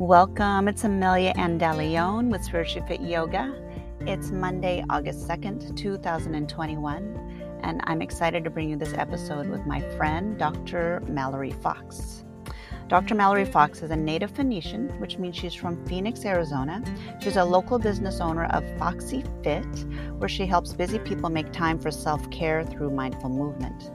Welcome. It's Amelia Andaleon with Spiritually Fit Yoga. It's Monday, August 2nd, 2021, and I'm excited to bring you this episode with my friend, Dr. Mallory Fox. Dr. Mallory Fox is a native Phoenician, which means she's from Phoenix, Arizona. She's a local business owner of Foxy Fit, where she helps busy people make time for self care through mindful movement.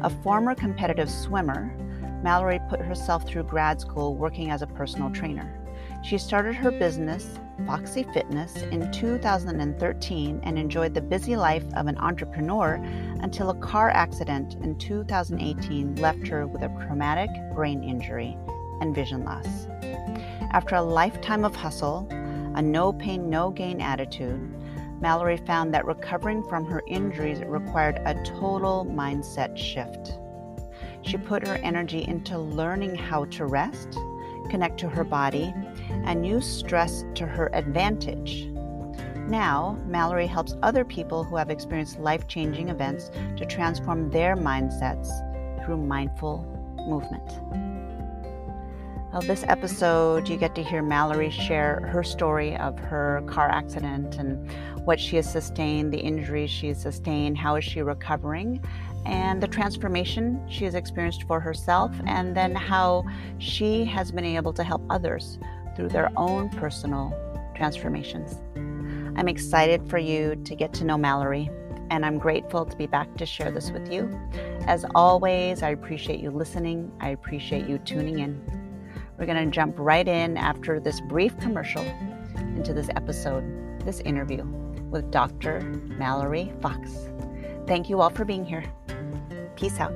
A former competitive swimmer, Mallory put herself through grad school working as a personal trainer. She started her business, Foxy Fitness, in 2013 and enjoyed the busy life of an entrepreneur until a car accident in 2018 left her with a traumatic brain injury and vision loss. After a lifetime of hustle, a no pain, no gain attitude, Mallory found that recovering from her injuries required a total mindset shift. She put her energy into learning how to rest, connect to her body, and use stress to her advantage. Now, Mallory helps other people who have experienced life changing events to transform their mindsets through mindful movement. Well, this episode, you get to hear Mallory share her story of her car accident and what she has sustained, the injuries she has sustained, how is she recovering, and the transformation she has experienced for herself, and then how she has been able to help others through their own personal transformations. I'm excited for you to get to know Mallory, and I'm grateful to be back to share this with you. As always, I appreciate you listening, I appreciate you tuning in. We're going to jump right in after this brief commercial into this episode, this interview with Dr. Mallory Fox. Thank you all for being here. Peace out.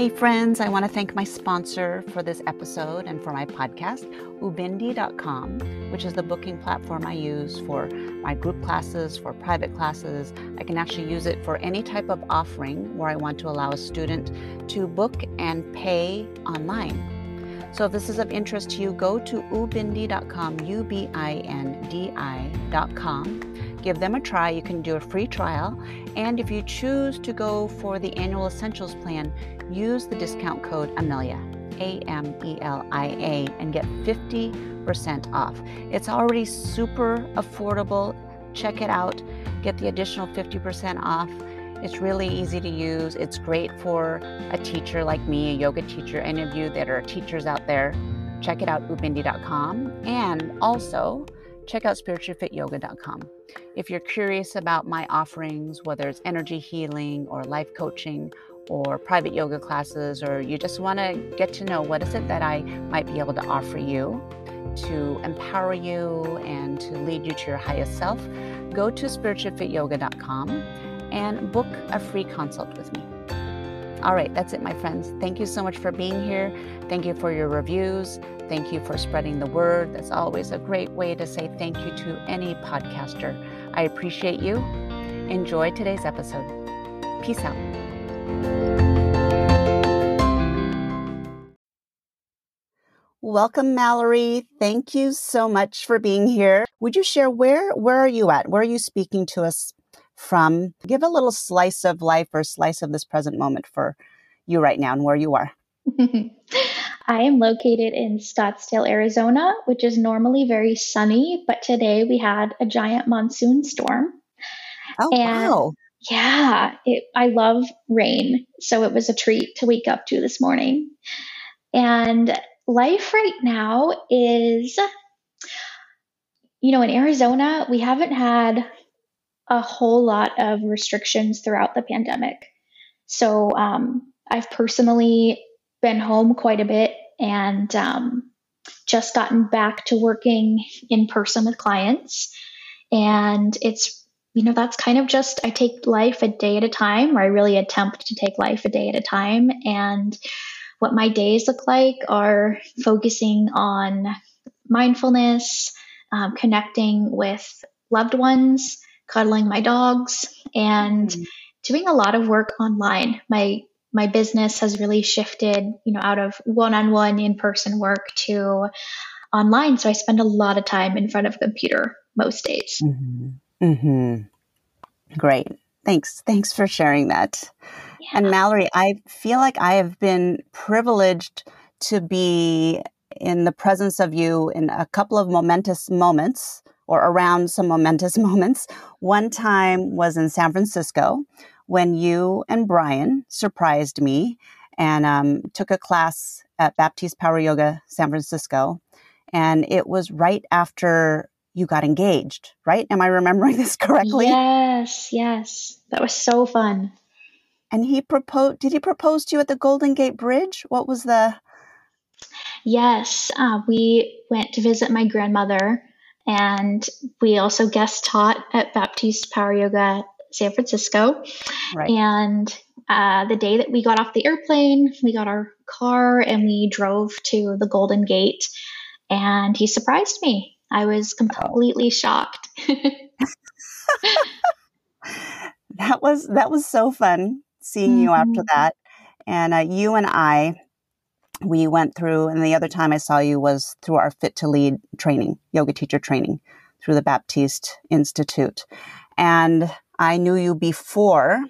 Hey, friends, I want to thank my sponsor for this episode and for my podcast, ubindi.com, which is the booking platform I use for my group classes, for private classes. I can actually use it for any type of offering where I want to allow a student to book and pay online. So if this is of interest to you, go to ubindi.com, U B I N D I.com. Give them a try. You can do a free trial. And if you choose to go for the annual essentials plan, use the discount code Amelia, A M E L I A, and get 50% off. It's already super affordable. Check it out. Get the additional 50% off. It's really easy to use. It's great for a teacher like me, a yoga teacher, any of you that are teachers out there. Check it out, ubindi.com. And also, check out spirituallyfityoga.com. If you're curious about my offerings, whether it's energy healing or life coaching or private yoga classes, or you just want to get to know what is it that I might be able to offer you to empower you and to lead you to your highest self, go to spirituallyfityoga.com and book a free consult with me. All right, that's it, my friends. Thank you so much for being here. Thank you for your reviews. Thank you for spreading the word. That's always a great way to say thank you to any podcaster. I appreciate you. Enjoy today's episode. Peace out. Welcome, Mallory. Thank you so much for being here. Would you share where where are you at? Where are you speaking to us from. Give a little slice of life or slice of this present moment for you right now and where you are. I am located in Scottsdale, Arizona, which is normally very sunny, but today we had a giant monsoon storm. Oh, and wow. Yeah, it, I love rain. So it was a treat to wake up to this morning. And life right now is, you know, in Arizona, we haven't had a whole lot of restrictions throughout the pandemic. So um, I've personally been home quite a bit and um, just gotten back to working in person with clients. And it's, you know, that's kind of just, I take life a day at a time, or I really attempt to take life a day at a time. And what my days look like are focusing on mindfulness, um, connecting with loved ones, cuddling my dogs, and mm-hmm. doing a lot of work online. My my business has really shifted, you know, out of one-on-one in-person work to online. So I spend a lot of time in front of a computer most days. Mm-hmm. Mm-hmm. Great. Thanks. Thanks for sharing that. Yeah. And Mallory, I feel like I have been privileged to be in the presence of you in a couple of momentous moments or around some momentous moments. One time was in San Francisco when you and Brian surprised me and um, took a class at Baptiste Power Yoga San Francisco. And it was right after you got engaged, right? Am I remembering this correctly? Yes, yes. That was so fun. And he proposed, did he propose to you at the Golden Gate Bridge? What was the. Yes, uh, we went to visit my grandmother and we also guest taught at Baptiste Power Yoga San Francisco. Right. And uh, the day that we got off the airplane, we got our car and we drove to the Golden Gate. And he surprised me. I was completely oh. shocked. that was that was so fun seeing mm-hmm. you after mm-hmm. that. And uh, you and I, we went through, and the other time I saw you was through our Fit to Lead training, yoga teacher training through the Baptiste Institute. And I knew you before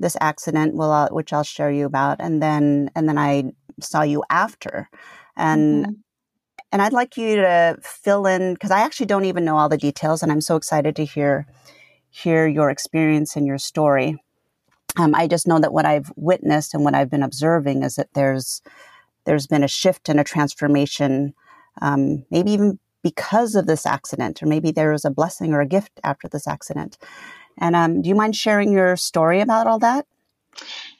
this accident, will, uh, which I'll share you about, and then and then I saw you after, and mm-hmm. and I'd like you to fill in because I actually don't even know all the details, and I'm so excited to hear hear your experience and your story. Um, I just know that what I've witnessed and what I've been observing is that there's there's been a shift and a transformation, um, maybe even because of this accident, or maybe there was a blessing or a gift after this accident. And um, do you mind sharing your story about all that?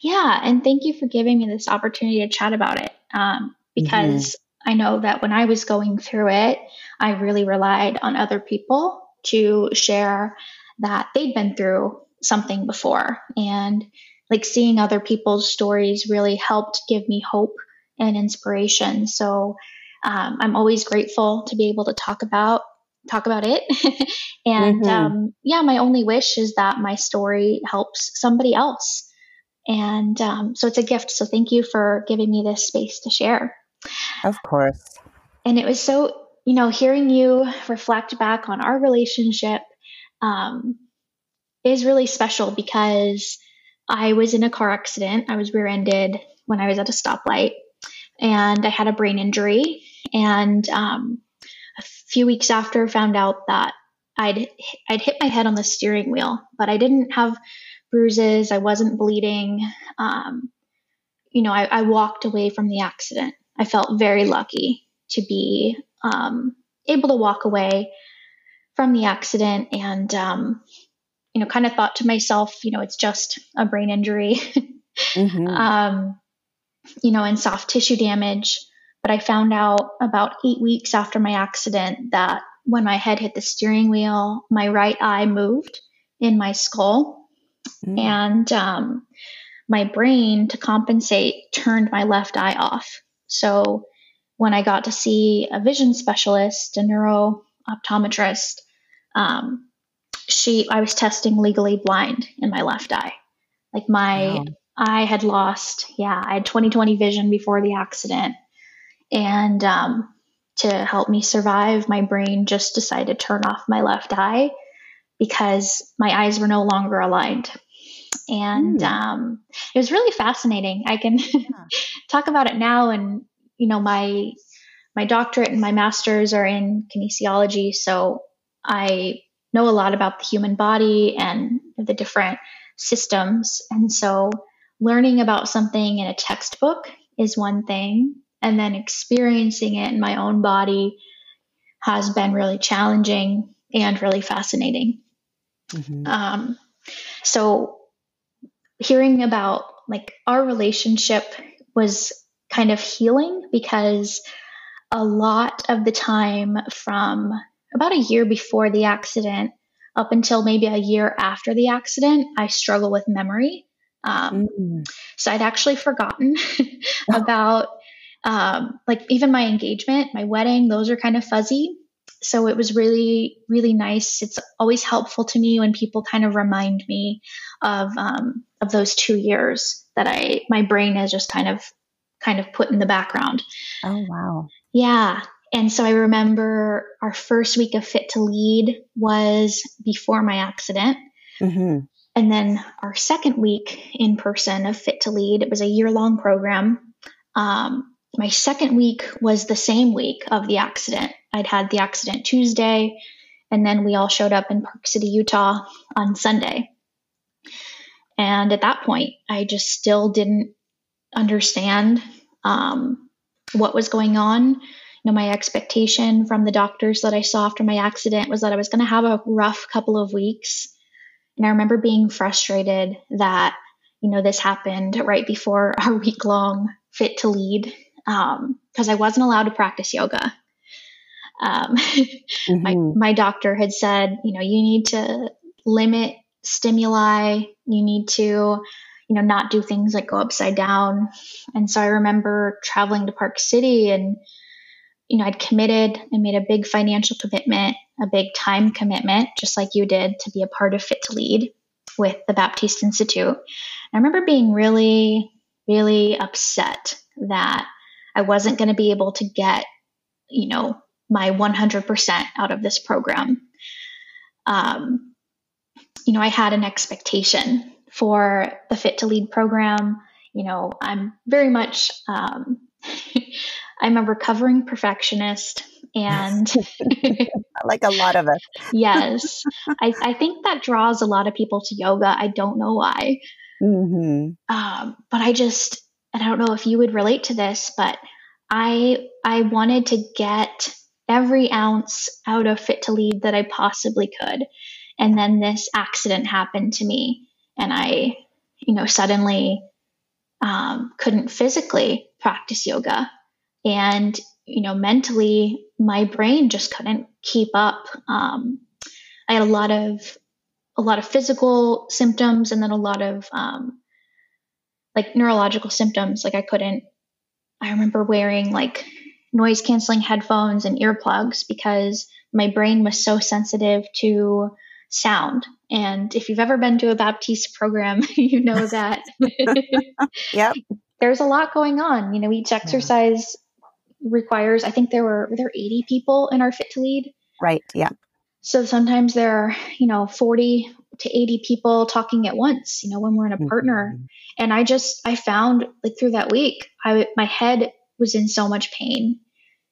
Yeah, and thank you for giving me this opportunity to chat about it um, because mm-hmm. I know that when I was going through it, I really relied on other people to share that they'd been through something before. And like seeing other people's stories really helped give me hope and inspiration. So um, I'm always grateful to be able to talk about talk about it. and mm-hmm. um, yeah, my only wish is that my story helps somebody else. And um, so it's a gift. So thank you for giving me this space to share. Of course. And it was so, you know, hearing you reflect back on our relationship um, is really special because I was in a car accident. I was rear ended when I was at a stoplight and I had a brain injury. And um, a few weeks after found out that I'd I'd hit my head on the steering wheel, but I didn't have bruises. I wasn't bleeding. Um, you know, I, I, walked away from the accident. I felt very lucky to be um, able to walk away from the accident, and um, you know, kind of thought to myself, you know, it's just a brain injury, mm-hmm. You know, and soft tissue damage. But I found out about eight weeks after my accident that when my head hit the steering wheel, my right eye moved in my skull. Mm. And um, my brain, to compensate, turned my left eye off. So when I got to see a vision specialist, a neuro optometrist, um, she, I was testing legally blind in my left eye. Like my wow. Eye had lost, yeah, I had 20/20 vision before the accident. And um, to help me survive, my brain just decided to turn off my left eye because my eyes were no longer aligned. And mm. um, it was really fascinating. I can talk about it now, and you know, my my doctorate and my master's are in kinesiology, so I know a lot about the human body and the different systems. And so, learning about something in a textbook is one thing, and then experiencing it in my own body has been really challenging and really fascinating. Mm-hmm. Um, so hearing about like our relationship was kind of healing because a lot of the time from about a year before the accident up until maybe a year after the accident, I struggle with memory. Um, mm. So I'd actually forgotten about um, like even my engagement, my wedding, those are kind of fuzzy. So it was really, really nice. It's always helpful to me when people kind of remind me of um, of those two years that I my brain is just kind of kind of put in the background. Oh wow! Yeah, and so I remember our first week of Fit to Lead was before my accident. Mm-hmm. And then our second week in person of Fit to Lead, it was a year long program. Um, my second week was the same week of the accident. I'd had the accident Tuesday, and then we all showed up in Park City, Utah on Sunday. And at that point, I just still didn't understand um, what was going on. You know, my expectation from the doctors that I saw after my accident was that I was going to have a rough couple of weeks. And I remember being frustrated that, you know, this happened right before our week long fit to lead because um, I wasn't allowed to practice yoga. Um, mm-hmm. my, my doctor had said, you know, you need to limit stimuli, you need to, you know, not do things like go upside down. And so I remember traveling to Park City and, you know, I'd committed and made a big financial commitment, a big time commitment, just like you did to be a part of Fit to Lead with the Baptiste Institute. I remember being really, really upset that I wasn't going to be able to get, you know, my 100% out of this program. Um, you know, I had an expectation for the Fit to Lead program. You know, I'm very much, um, I'm a recovering perfectionist and like a lot of us. yes. I, I, think that draws a lot of people to yoga. I don't know why. Mm-hmm. Um, but I just, and I don't know if you would relate to this, but I I wanted to get every ounce out of Fit to Lead that I possibly could. And then this accident happened to me, and I, you know, suddenly um, couldn't physically practice yoga, and you know, mentally, my brain just couldn't keep up. Um, I had a lot of a lot of physical symptoms, and then a lot of um, like neurological symptoms. Like I couldn't I remember wearing like noise canceling headphones and earplugs because my brain was so sensitive to sound. And if you've ever been to a Baptiste program, you know that yep. there's a lot going on. You know, each exercise. Requires, I think there were, were there 80 people in our Fit to Lead. Right. Yeah. So sometimes there are, you know, 40 to 80 people talking at once, you know, when we're in a partner. Mm-hmm. And I just, I found like through that week, I, my head was in so much pain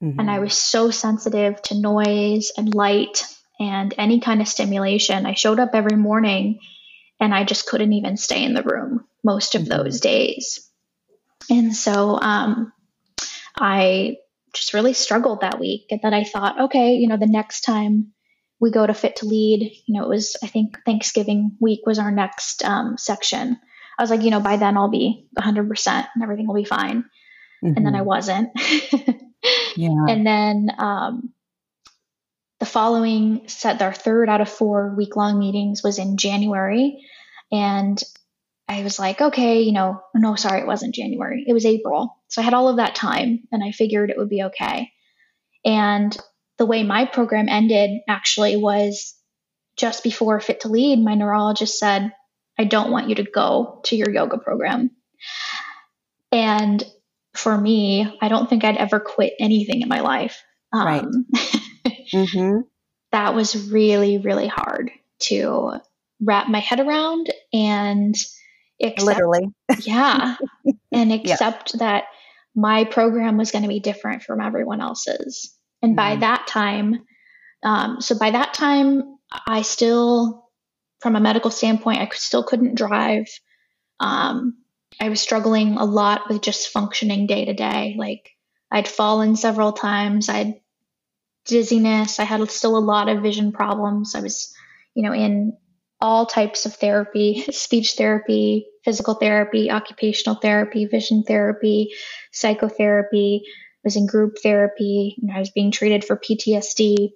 mm-hmm. and I mm-hmm. was so sensitive to noise and light and any kind of stimulation. I showed up every morning and I just couldn't even stay in the room most of mm-hmm. those days. And so, um, I just really struggled that week. And then I thought, okay, you know, the next time we go to Fit to Lead. You know, it was, I think Thanksgiving week was our next um, section. I was like, you know, by then I'll be 100% and everything will be fine. Mm-hmm. And then I mm-hmm. wasn't. yeah. And then um, the following set, our third out of four week long meetings was in January. And I was like, okay, you know, no, sorry, it wasn't January. It was April. So I had all of that time and I figured it would be okay. And the way my program ended actually was just before Fit to Lead, my neurologist said, I don't want you to go to your yoga program. And for me, I don't think I'd ever quit anything in my life. Um, right. mm-hmm. That was really, really hard to wrap my head around and accept, literally, yeah, and accept yeah. that my program was going to be different from everyone else's. And by mm-hmm. that time, um, so by that time, I still, from a medical standpoint, I still couldn't drive. Um, I was struggling a lot with just functioning day to day. Like I'd fallen several times. I had dizziness. I had still a lot of vision problems. I was, you know, in all types of therapy, speech therapy, physical therapy, occupational therapy, vision therapy, psychotherapy, I was in group therapy. You know, I was being treated for PTSD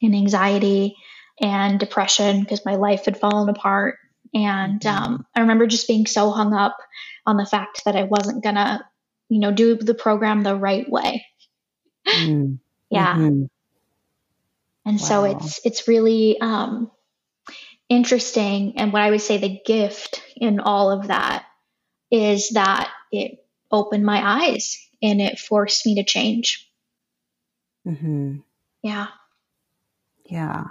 and anxiety and depression because my life had fallen apart. And mm-hmm. um, I remember just being so hung up on the fact that I wasn't gonna, you know, do the program the right way. Mm-hmm. yeah. And wow. so it's it's really um, interesting. And what I would say the gift in all of that is that it opened my eyes and it forced me to change. Mm-hmm. Yeah. Yeah.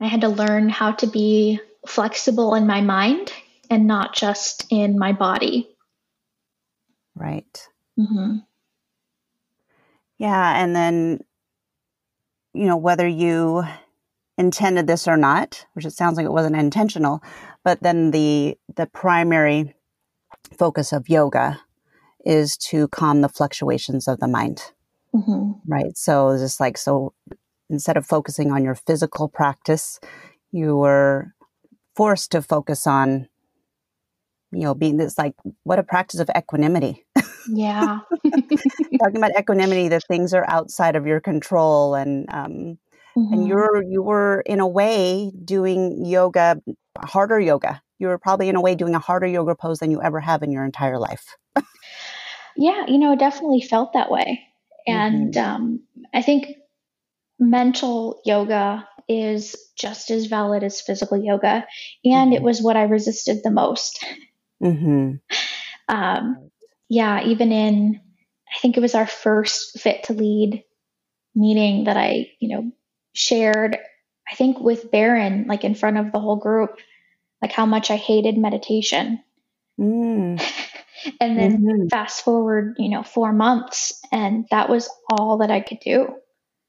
I had to learn how to be flexible in my mind and not just in my body. Right. Mm-hmm. Yeah. And then, you know, whether you intended this or not, which it sounds like it wasn't intentional, but then the the primary focus of yoga is to calm the fluctuations of the mind. Mm-hmm. Right. So just like so instead of focusing on your physical practice, you were forced to focus on you know being this like what a practice of equanimity yeah talking about equanimity that things are outside of your control and um mm-hmm. and you're you were in a way doing yoga harder yoga you were probably in a way doing a harder yoga pose than you ever have in your entire life yeah you know it definitely felt that way and mm-hmm. um i think mental yoga is just as valid as physical yoga and mm-hmm. it was what i resisted the most mm-hmm. um, yeah even in i think it was our first fit to lead meeting that i you know shared i think with baron like in front of the whole group like how much i hated meditation mm. and then mm-hmm. fast forward you know four months and that was all that i could do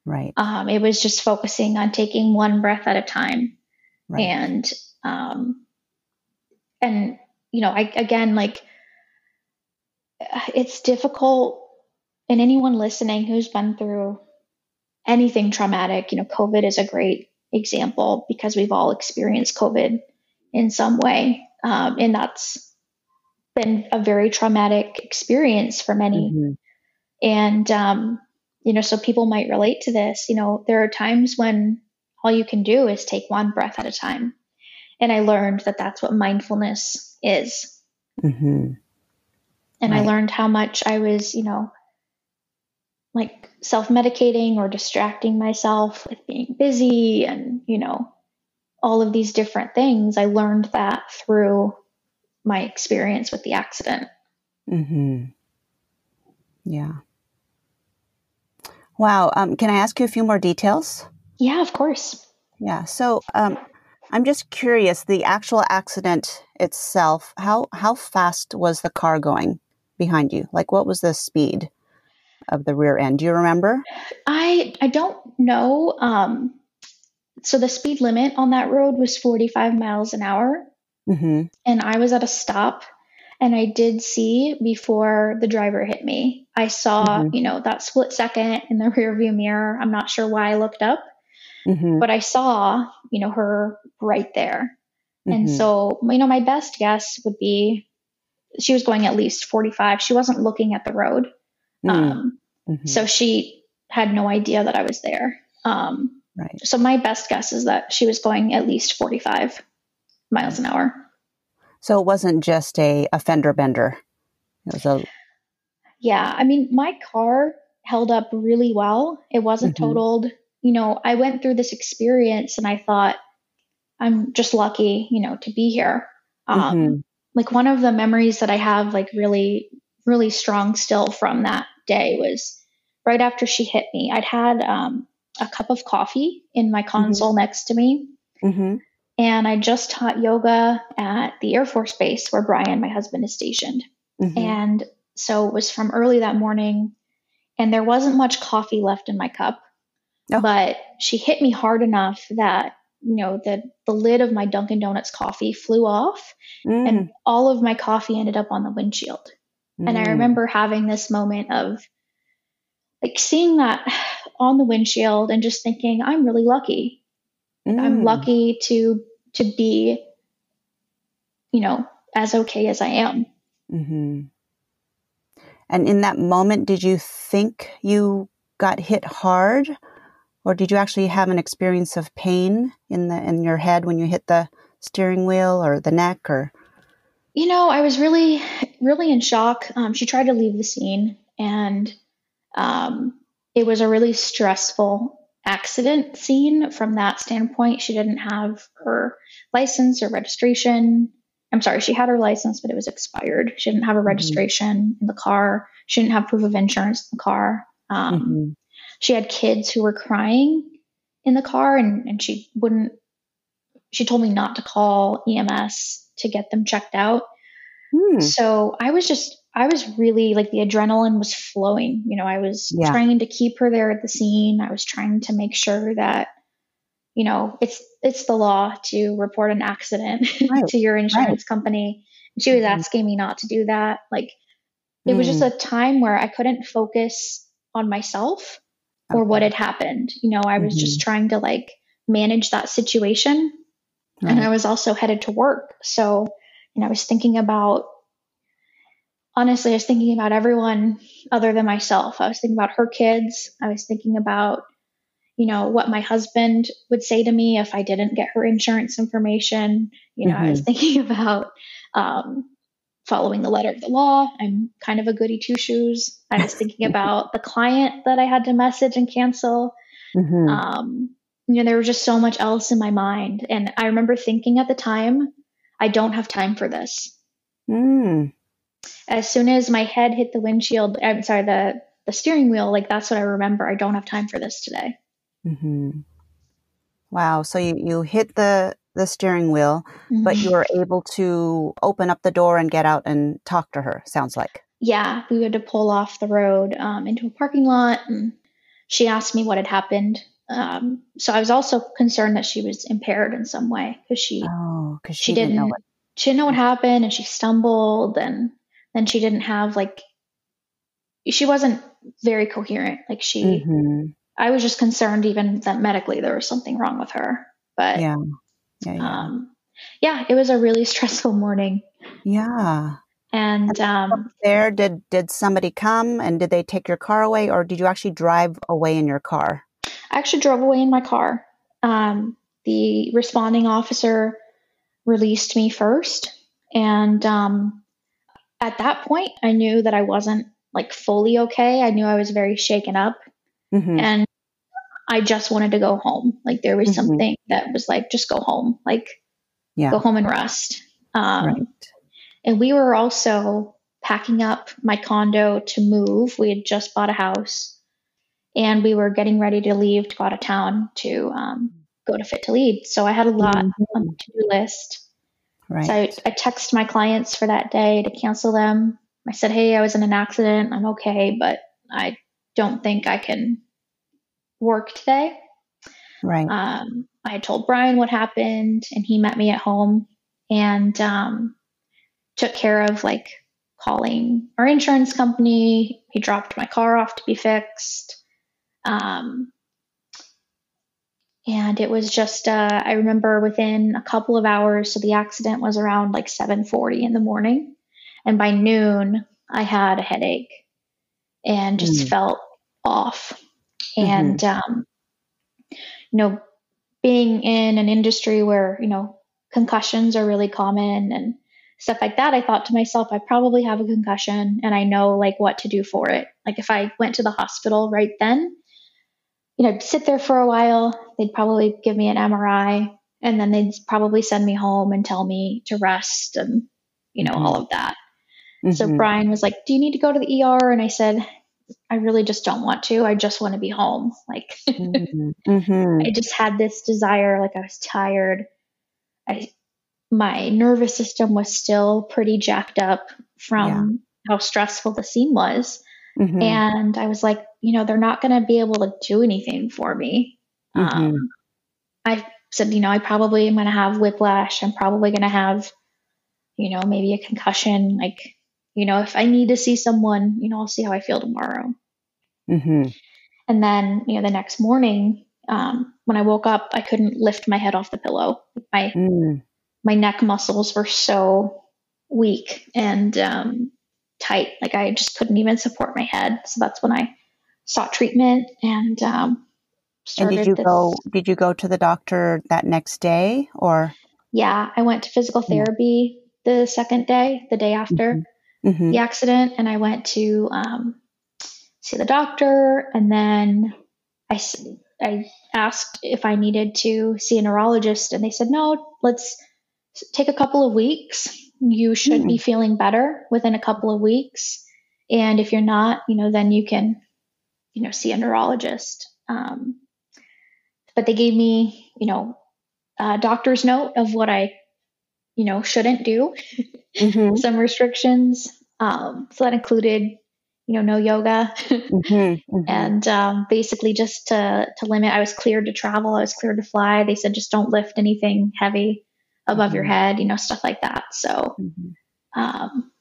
Right. Um, it was just focusing on taking one breath at a time. Right. And, um, and, you know, I, again, like, it's difficult. And anyone listening who's been through anything traumatic, you know, COVID is a great example because we've all experienced COVID in some way. Um, and that's been a very traumatic experience for many. Mm-hmm. And, um, you know, so people might relate to this. You know, there are times when all you can do is take one breath at a time. And I learned that that's what mindfulness is. Mm-hmm. And right. I learned how much I was, you know, like self medicating or distracting myself with being busy and, you know, all of these different things. I learned that through my experience with the accident. Mm-hmm. Yeah. Wow. Um, can I ask you a few more details? Yeah, of course. Yeah. So um, I'm just curious. The actual accident itself. How how fast was the car going behind you? Like, what was the speed of the rear end? Do you remember? I I don't know. Um, so the speed limit on that road was 45 miles an hour, mm-hmm. and I was at a stop and I did see before the driver hit me. I saw, mm-hmm. you know, that split second in the rearview mirror. I'm not sure why I looked up, mm-hmm. but I saw, you know, her right there. Mm-hmm. And so, you know, my best guess would be she was going at least 45. She wasn't looking at the road. Mm. Um, mm-hmm. so she had no idea that I was there. Um, right. So my best guess is that she was going at least 45 miles an hour. So it wasn't just a, a fender bender. It was a Yeah, I mean my car held up really well. It wasn't mm-hmm. totaled. You know, I went through this experience and I thought I'm just lucky, you know, to be here. Um mm-hmm. like one of the memories that I have like really really strong still from that day was right after she hit me. I'd had um, a cup of coffee in my mm-hmm. console mm-hmm. next to me. Mm-hmm. And I just taught yoga at the Air Force Base where Brian, my husband, is stationed. Mm-hmm. And so it was from early that morning, and there wasn't much coffee left in my cup. Oh. But she hit me hard enough that you know the the lid of my Dunkin' Donuts coffee flew off, mm. and all of my coffee ended up on the windshield. Mm. And I mm. remember having this moment of like seeing that on the windshield and just thinking, I'm really lucky. Mm. I'm lucky to to be, you know, as okay as I am. Mm-hmm. And in that moment, did you think you got hit hard, or did you actually have an experience of pain in the in your head when you hit the steering wheel or the neck, or? You know, I was really, really in shock. Um, she tried to leave the scene, and um, it was a really stressful accident scene from that standpoint. She didn't have her license or registration. I'm sorry, she had her license, but it was expired. She didn't have a mm-hmm. registration mm-hmm. in the car. She didn't have proof of insurance in the car. Um, mm-hmm. She had kids who were crying in the car, and, and she wouldn't she told me not to call EMS to get them checked out. Hmm. So I was just, I was really like the adrenaline was flowing. You know, I was yeah. trying to keep her there at the scene. I was trying to make sure that, you know, it's it's the law to report an accident right. to your insurance right. company. And she was mm-hmm. asking me not to do that. Like it mm. was just mm. a time where I couldn't focus on myself okay. or what had happened. You know, I was mm-hmm. just trying to like manage that situation. Right. And I was also headed to work. So, and I was thinking about, honestly, I was thinking about everyone other than myself. I was thinking about her kids. I was thinking about, you know, what my husband would say to me if I didn't get her insurance information. You know, mm-hmm. I was mm-hmm. thinking about, um, following the letter of the law. I'm kind of a goody two shoes. I was thinking about the client that I had to message and cancel. Mm-hmm. Um, you know, there was just so much else in my mind. And I remember thinking at the time, I don't have time for this. Mm. As soon as my head hit the windshield, I'm sorry, the, the steering wheel, like that's what I remember. I don't have time for this today. Mm-hmm. Wow. So you, you hit the the steering wheel, mm-hmm. but you were able to open up the door and get out and talk to her, sounds like. Yeah, we had to pull off the road um, into a parking lot. And she asked me what had happened. Um, so I was also concerned that she was impaired in some way because she, oh, she, she, didn't, know what she didn't know what happened and she stumbled and then she didn't have like she wasn't very coherent. Like she, mm-hmm. I was just concerned even that medically there was something wrong with her. But yeah. Yeah, yeah. Um, yeah, it was a really stressful morning. Yeah. And um, there, did did somebody come and did they take your car away, or did you actually drive away in your car? I actually drove away in my car. Um, the responding officer released me first, and um, at that point, I knew that I wasn't like fully okay. I knew I was very shaken up, mm-hmm. and I just wanted to go home. Like there was mm-hmm. something that was like, just go home, like yeah. go home and rest. Um, right. And we were also packing up my condo to move. We had just bought a house and we were getting ready to leave to go out of town to um, go to Fit to Lead. So I had a lot mm-hmm. on the to do list. Right. So I, I texted my clients for that day to cancel them. I said, Hey, I was in an accident. I'm okay, but I don't think I can work today. Right. Um, I had told Brian what happened, and he met me at home and um, took care of like calling our insurance company. He dropped my car off to be fixed. Um, and it was just uh, I remember within a couple of hours. So the accident was around like 7:40 in the morning, and by noon I had a headache and just mm. felt off. Mm-hmm. And, um, you know, being in an industry where, you know, concussions are really common and stuff like that, I thought to myself, I probably have a concussion and I know like what to do for it. Like if I went to the hospital right then, you know, sit there for a while, they'd probably give me an MRI and then they'd probably send me home and tell me to rest and, you know, mm-hmm. all of that. Mm-hmm. So Brian was like, Do you need to go to the ER? And I said, I really just don't want to. I just want to be home. Like mm-hmm. mm-hmm. I just had this desire, like I was tired. I my nervous system was still pretty jacked up from yeah. how stressful the scene was. Mm-hmm. And I was like, you know, they're not going to be able to do anything for me. Um, mm-hmm. I said, you know, I probably am going to have whiplash. I'm probably going to have, you know, maybe a concussion. Like, you know, if I need to see someone, you know, I'll see how I feel tomorrow. Mm-hmm. And then, you know, the next morning, um, when I woke up, I couldn't lift my head off the pillow. My mm. my neck muscles were so weak and um, tight, like I just couldn't even support my head. So that's when I sought treatment and. Um, and did you this. go? Did you go to the doctor that next day, or? Yeah, I went to physical therapy mm. the second day, the day after. Mm-hmm mm-hmm. the accident, and I went to um, see the doctor, and then I I asked if I needed to see a neurologist, and they said no. Let's take a couple of weeks. You should mm. be feeling better within a couple of weeks, and if you're not, you know, then you can, you know, see a neurologist. Um, but they gave me, you know, a doctor's note of what I, you know, shouldn't do, mm-hmm. some restrictions. Um, so that included, you know, no yoga, mm-hmm. Mm-hmm. and um, basically just to to limit. I was cleared to travel. I was cleared to fly. They said just don't lift anything heavy above your mm-hmm. head, you know, stuff like that. So, mm-hmm. um,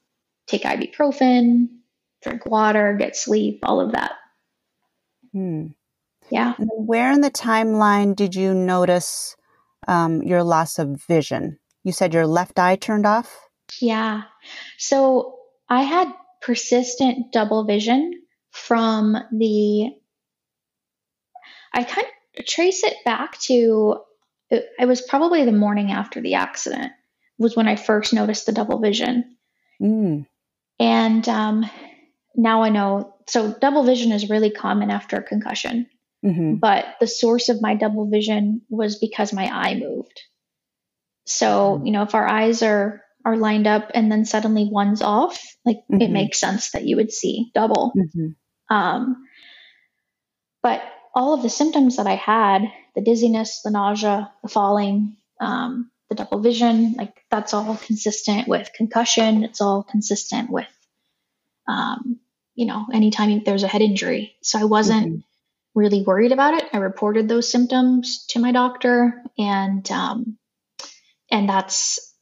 take ibuprofen, drink water, get sleep, all of that. Hmm. Yeah. Where in the timeline did you notice um, your loss of vision? You said your left eye turned off? Yeah. So I had persistent double vision from the, I kind of trace it back to, it, was probably the morning after the accident, was when I first noticed the double vision. Mm. And um, now I know. So double vision is really common after a concussion. Mm-hmm. But the source of my double vision was because my eye moved. So, mm-hmm. you know, if our eyes are are lined up and then suddenly one's off, like mm-hmm. it makes sense that you would see double. Mm-hmm. Um, but all of the symptoms that I had, the dizziness, the nausea, the falling, um, the double vision, like that's all consistent with concussion. It's all consistent with, um, you know, anytime there's a head injury. So I wasn't mm-hmm. really worried about it. I reported those symptoms to my doctor, and um, and that's,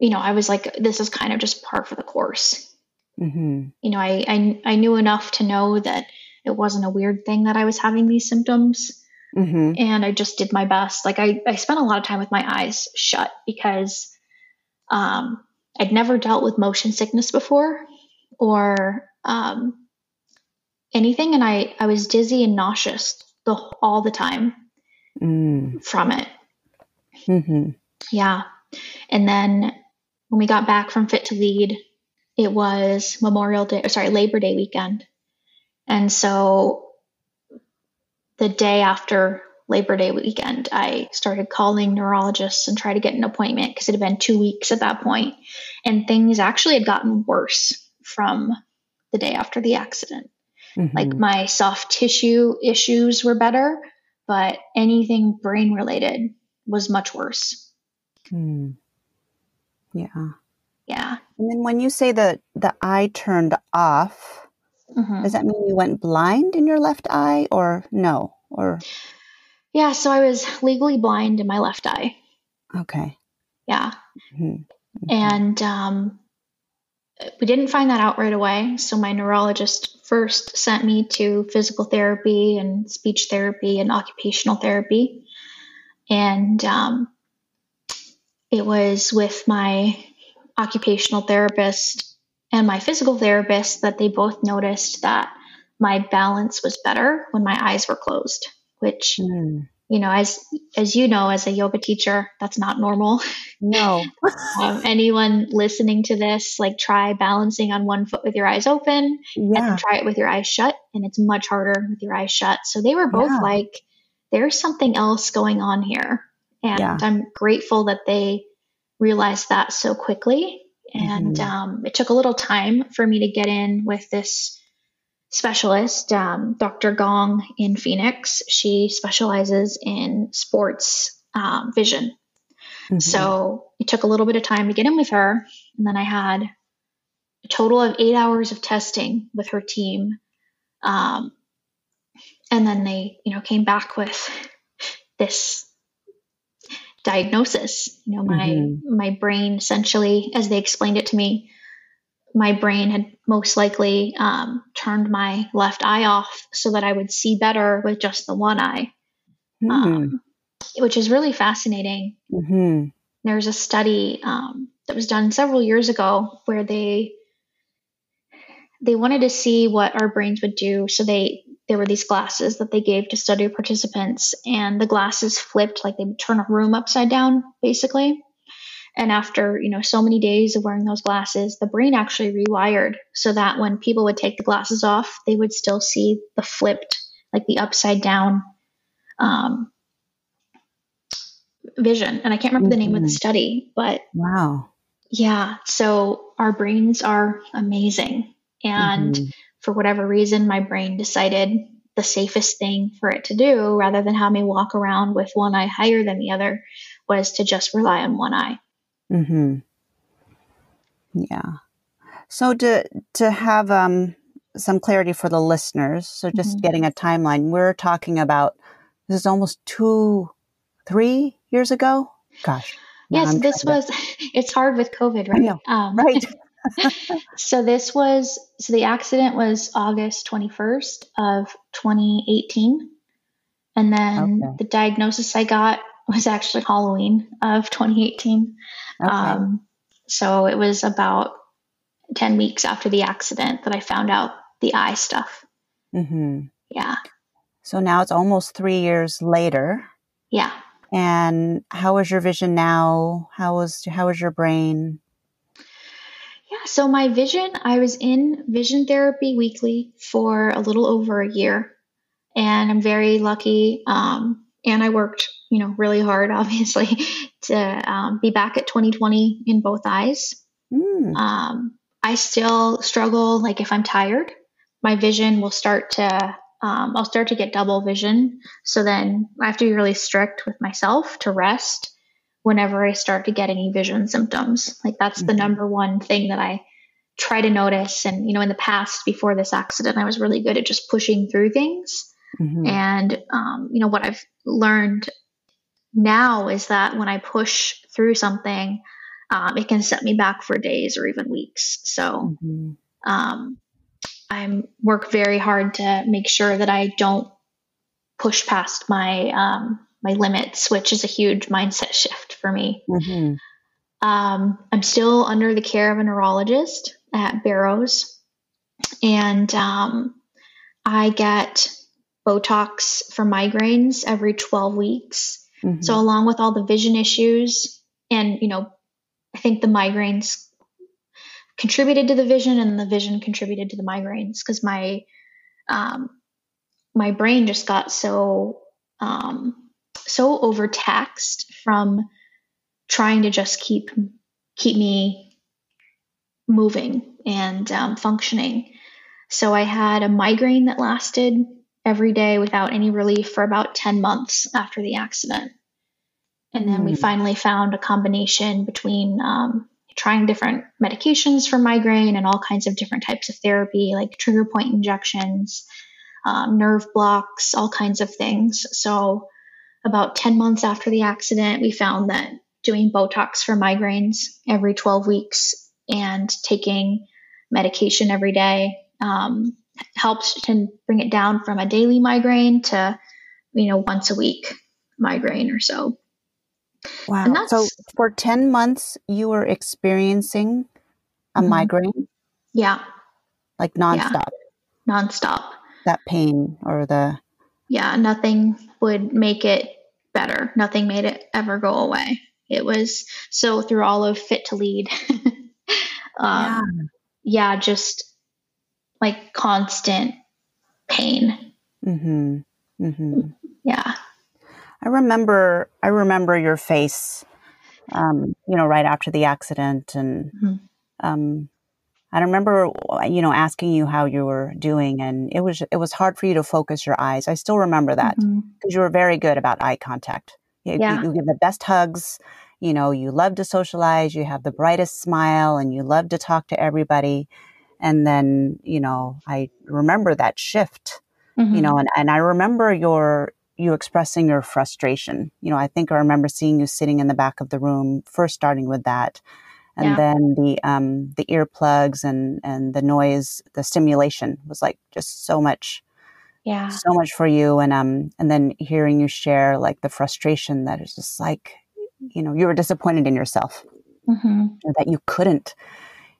you know, I was like, this is kind of just par for the course. Mm-hmm. You know, I, I I knew enough to know that it wasn't a weird thing that I was having these symptoms. Mm-hmm. And I just did my best. Like I, I spent a lot of time with my eyes shut because um, I'd never dealt with motion sickness before or um, anything. And I, I was dizzy and nauseous the, all the time mm. from it. Mm-hmm. Yeah. And then when we got back from Fit to Lead, it was Memorial Day, sorry, Labor Day weekend. And so the day after Labor Day weekend, I started calling neurologists and try to get an appointment because it had been two weeks at that point, and things actually had gotten worse from the day after the accident. Mm-hmm. Like my soft tissue issues were better, but anything brain related was much worse. Mm. Yeah. Yeah. And then when you say that the eye turned off, Mm-hmm. Does that mean you went blind in your left eye or no? Or Yeah, so I was legally blind in my left eye. Okay. Yeah. Mm-hmm. Mm-hmm. And um, we didn't find that out right away. So my neurologist first sent me to physical therapy and speech therapy and occupational therapy. And um, it was with my occupational therapist and my physical therapist that they both noticed that my balance was better when my eyes were closed, which mm. you know, as as you know, as a yoga teacher, that's not normal. No. um, anyone listening to this, like try balancing on one foot with your eyes open, yeah. and try it with your eyes shut, and it's much harder with your eyes shut. So they were both yeah. like, "There's something else going on here," and yeah. I'm grateful that they realized that so quickly and mm-hmm. um, it took a little time for me to get in with this specialist, um, Dr. Gong in Phoenix. She specializes in sports um, vision. Mm-hmm. So it took a little bit of time to get in with her. And then I had a total of eight hours of testing with her team. Um, and then they, you know, came back with this diagnosis. You know, my mm-hmm. my brain essentially, as they explained it to me, my brain had most likely um, turned my left eye off so that I would see better with just the one eye, mm-hmm. um, which is really fascinating. Mm-hmm. There's a study um, that was done several years ago where they they wanted to see what our brains would do. So they there were these glasses that they gave to study participants, and the glasses flipped like they would turn a room upside down, basically. And after you know so many days of wearing those glasses, the brain actually rewired so that when people would take the glasses off, they would still see the flipped, like the upside down um, vision. And I can't remember the name of the mm-hmm. study, but wow, yeah. So our brains are amazing, and mm-hmm for whatever reason, my brain decided the safest thing for it to do rather than have me walk around with one eye higher than the other was to just rely on one eye. Mm-hmm. Yeah. So to to have um, some clarity for the listeners, so just mm-hmm. getting a timeline, we're talking about this is almost two, three years ago. Gosh. Yes, this was. To... It's hard with COVID, right? Um, right. so this was so the accident was August 21st of 2018 and then okay. the diagnosis I got was actually Halloween of 2018. Okay. Um, so it was about 10 weeks after the accident that I found out the eye stuff. Mm-hmm. Yeah. So now it's almost three years later. Yeah. And how is your vision now? How is how is your brain? Yeah, so my vision, I was in vision therapy weekly for a little over a year, and I'm very lucky. Um, and I worked, you know, really hard, obviously, to um, be back at 2020 in both eyes. Mm. Um, I still struggle, like if I'm tired, my vision will start to um, I'll start to get double vision. So then I have to be really strict with myself to rest whenever I start to get any vision symptoms. Like that's mm-hmm. the number one thing that I try to notice. And, you know, in the past, before this accident, I was really good at just pushing through things. Mm-hmm. And, um, you know, what I've learned now is that when I push through something, um, it can set me back for days or even weeks. So, mm-hmm. um, I work very hard to make sure that I don't push past my um, my limits, which is a huge mindset shift for me. Mm-hmm. Um, I'm still under the care of a neurologist at Barrows, and um, I get Botox for migraines every 12 weeks. Mm-hmm. So, along with all the vision issues, and you know, I think the migraines contributed to the vision, and the vision contributed to the migraines because my um, my brain just got so um, so overtaxed from trying to just keep keep me moving and um, functioning. So I had a migraine that lasted every day without any relief for about 10 months after the accident. And then mm. we hmm. finally found a combination between um, trying different medications for migraine and all kinds of different types of therapy, like trigger point injections, um, nerve blocks, all kinds of things. So about 10 months after the accident, we found that doing Botox for migraines every 12 weeks and taking medication every day um, helps to bring it down from a daily migraine to, you know, once a week migraine or so. Wow. So for 10 months, you were experiencing a mm-hmm. migraine? Yeah. Like nonstop? Yeah. Nonstop. That pain or the. Yeah, nothing would make it better. Nothing made it ever go away. It was so through all of Fit to Lead. um, yeah. yeah. just like constant pain. Mm-hmm. Mm-hmm. Yeah. I remember. I remember your face. Um, you know, right after the accident, and mm-hmm. um, I remember, you know, asking you how you were doing, and it was it was hard for you to focus your eyes. I still remember that because mm-hmm. you were very good about eye contact. You, yeah. you, you give the best hugs. You know, you love to socialize. You have the brightest smile, and you love to talk to everybody. And then, you know, I remember that shift. Mm-hmm. You know, and and I remember your you expressing your frustration. You know, I think I remember seeing you sitting in the back of the room, first starting with that and yeah. then the um, the earplugs and and the noise, the stimulation was like just so much, yeah, so much for you. And um, and then hearing you share like the frustration that is just like, you know, you were disappointed in yourself mm-hmm. that you couldn't,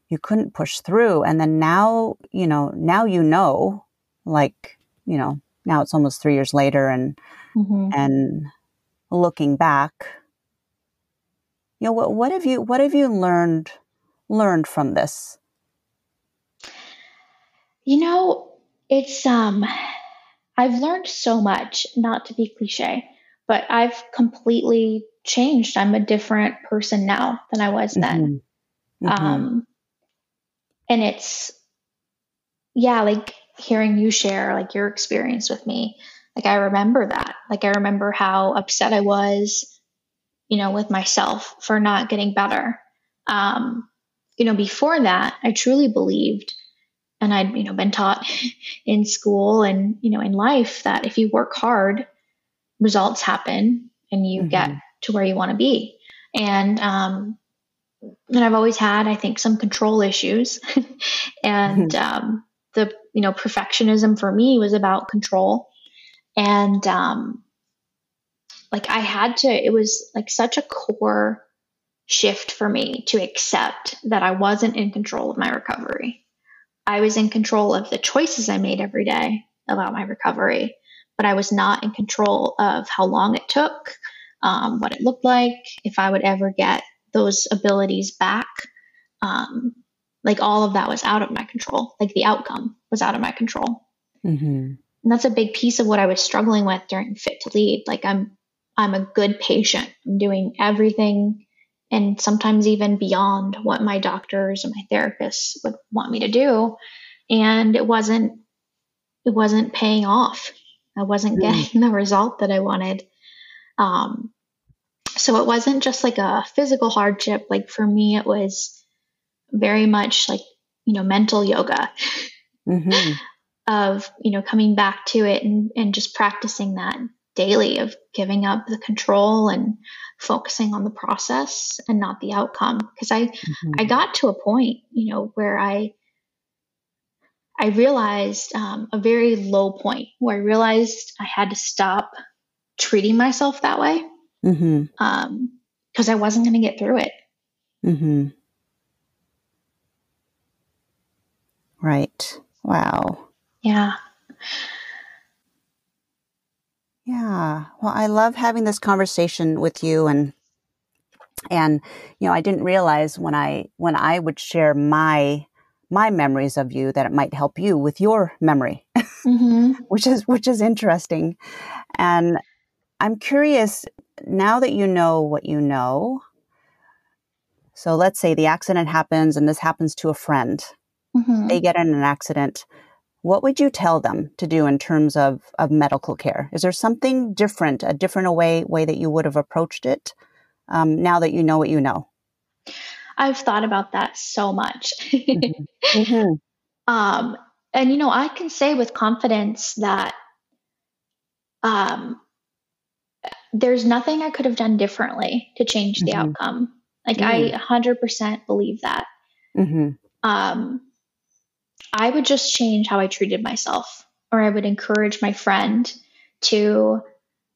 you couldn't push through. And then now, you know, now you know, like, you know, now it's almost three years later, and mm-hmm. and looking back you know what what have you what have you learned learned from this you know it's um i've learned so much not to be cliche but i've completely changed i'm a different person now than i was then mm-hmm. Mm-hmm. um and it's yeah like hearing you share like your experience with me, like I remember that. Like I remember how upset I was, you know, with myself for not getting better. Um, you know, before that, I truly believed and I'd, you know, been taught in school and, you know, in life that if you work hard, results happen and you mm-hmm. get to where you want to be. And um and I've always had, I think, some control issues. and mm-hmm. um the, you know, perfectionism for me was about control. And um like I had to, it was like such a core shift for me to accept that I wasn't in control of my recovery. I was in control of the choices I made every day about my recovery, but I was not in control of how long it took, um, what it looked like, if I would ever get those abilities back. Um, like all of that was out of my control. Like the outcome was out of my control. Mm-hmm. And that's a big piece of what I was struggling with during Fit to Lead. Like I'm, I'm a good patient. I'm doing everything and sometimes even beyond what my doctors and my therapists would want me to do. And it wasn't, it wasn't paying off. I wasn't mm. getting the result that I wanted. Um, so it wasn't just like a physical hardship. Like for me, it was very much like, you know, mental yoga mm-hmm. of, you know, coming back to it and, and just practicing that daily of giving up the control and focusing on the process and not the outcome because i mm-hmm. i got to a point you know where i i realized um, a very low point where i realized i had to stop treating myself that way because mm-hmm. um, i wasn't going to get through it mm-hmm. right wow yeah yeah. Well, I love having this conversation with you and and you know, I didn't realize when I when I would share my my memories of you that it might help you with your memory. Mm-hmm. which is which is interesting. And I'm curious now that you know what you know. So let's say the accident happens and this happens to a friend. Mm-hmm. They get in an accident what would you tell them to do in terms of, of medical care? Is there something different, a different way, way that you would have approached it um, now that you know what you know? I've thought about that so much. mm-hmm. Mm-hmm. Um, and, you know, I can say with confidence that um, there's nothing I could have done differently to change the mm-hmm. outcome. Like, I 100% mm. believe that. Mm-hmm. Um, I would just change how I treated myself, or I would encourage my friend to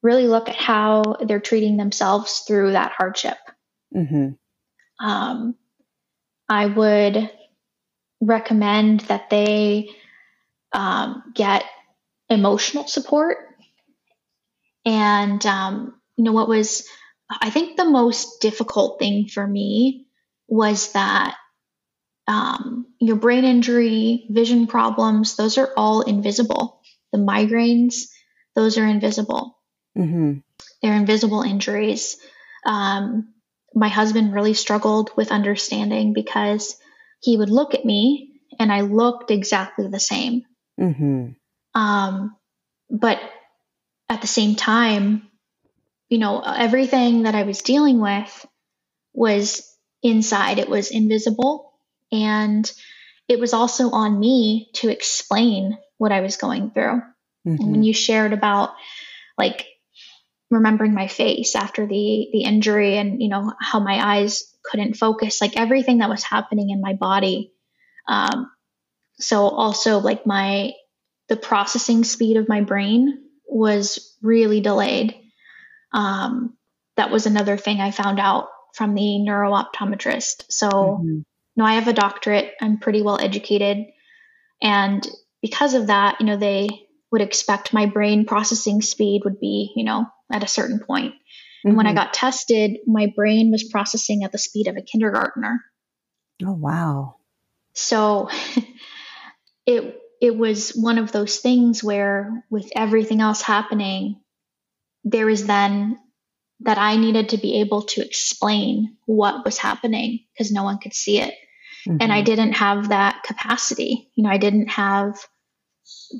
really look at how they're treating themselves through that hardship. Mm-hmm. Um, I would recommend that they um, get emotional support. And, um, you know, what was, I think, the most difficult thing for me was that um, your brain injury, vision problems, those are all invisible. The migraines, those are invisible. Mm-hmm. They're invisible injuries. Um, my husband really struggled with understanding because he would look at me and I looked exactly the same. Mm-hmm. Um, but at the same time, you know, everything that I was dealing with was inside, it was invisible and it was also on me to explain what I was going through. Mm-hmm. And when you shared about like remembering my face after the the injury and you know how my eyes couldn't focus, like everything that was happening in my body. Um, so also like my the processing speed of my brain was really delayed. Um, that was another thing I found out from the neurooptometrist. So mm-hmm know, I have a doctorate, I'm pretty well educated. And because of that, you know, they would expect my brain processing speed would be, you know, at a certain point. And mm-hmm. when I mm-hmm. got tested, my brain was processing at the speed of a kindergartner. Oh, wow. So it it was one of those things where with everything else happening, there was then that I needed to be able to explain what was happening because no one could see it. Mm-hmm. And I mm-hmm. didn't have that capacity. You know, I didn't have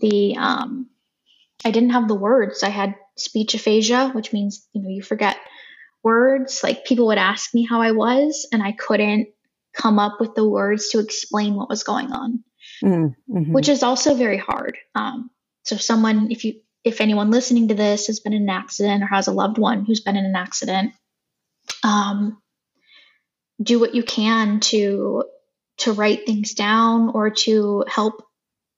the um, I didn't have the words. I had speech aphasia, which means you know you forget words. Like people would ask me how I was, and I couldn't come up with the words to explain what was going on, mm-hmm. which is also very hard. Um, so someone, if you if anyone listening to this has been in an accident or has a loved one who's been in an accident, um, do what you can to to write things down or to help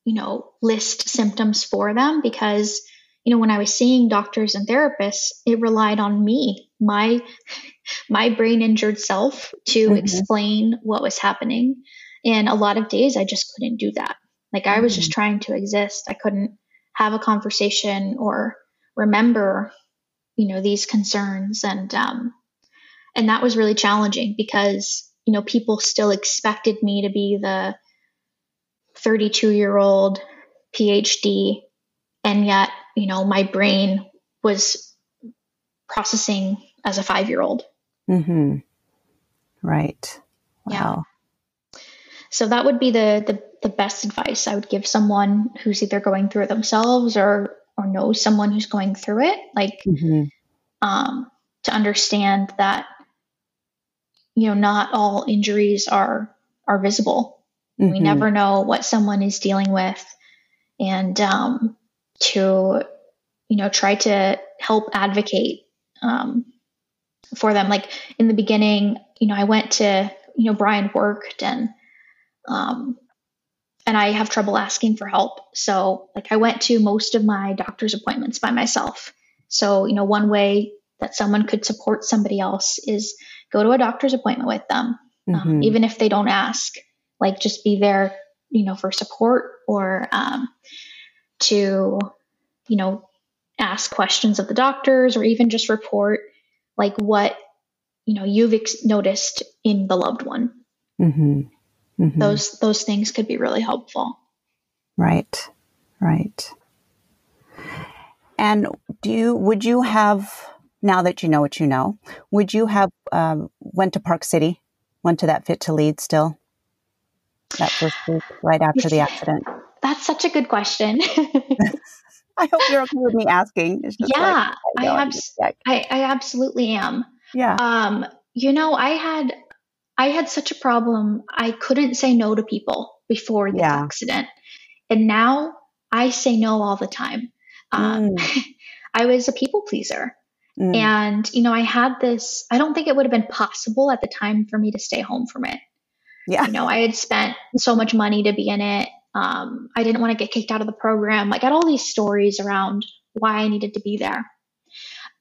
you know list symptoms for them because you know when i was seeing doctors and therapists it relied on me my my brain injured self to mm-hmm. explain what was happening and a lot of days i just couldn't do that like i was mm-hmm. just trying to exist i couldn't have a conversation or remember you know these concerns. And um and that was really challenging because you know people still expected me to be the 32 year old phd and yet you know my brain was processing as a five year old mm-hmm. right. Wow. yeah so that would be the, the the best advice I would give someone who's either going through it themselves or or knows someone who's going through it. Like mm-hmm. um, to understand that you know not all injuries are are visible. Mm-hmm. We never know what someone is dealing with, and um, to you know try to help advocate um, for them. Like in the beginning, you know, I went to you know Brian worked and um, and I have trouble asking for help. So, like, I went to most of my doctor's appointments by myself. So, you know, one way that someone could support somebody else is go to a doctor's appointment with them, um, mm-hmm. um, even if they don't ask. Like, just be there, you know, for support or um, to, you know, ask questions of the doctors or even just report like what you know you've ex- noticed in the loved one. Mm-hmm. Mm-hmm. Those those things could be really helpful. Right. Right. And do you would you have now that you know what you know, would you have um, went to Park City, went to that Fit to Lead still? That first week right after the accident. That's such a good question. I hope you're okay with me asking. yeah, like, I, I, abs- I, I absolutely am. Yeah. Um, you know, I had I had such a problem. I couldn't say no to people before the yeah. accident. And now I say no all the time. Um, mm. I was a people pleaser. Mm. And, you know, I had this, I don't think it would have been possible at the time for me to stay home from it. Yeah. You know, I had spent so much money to be in it. Um, I didn't want to get kicked out of the program. I got all these stories around why I needed to be there.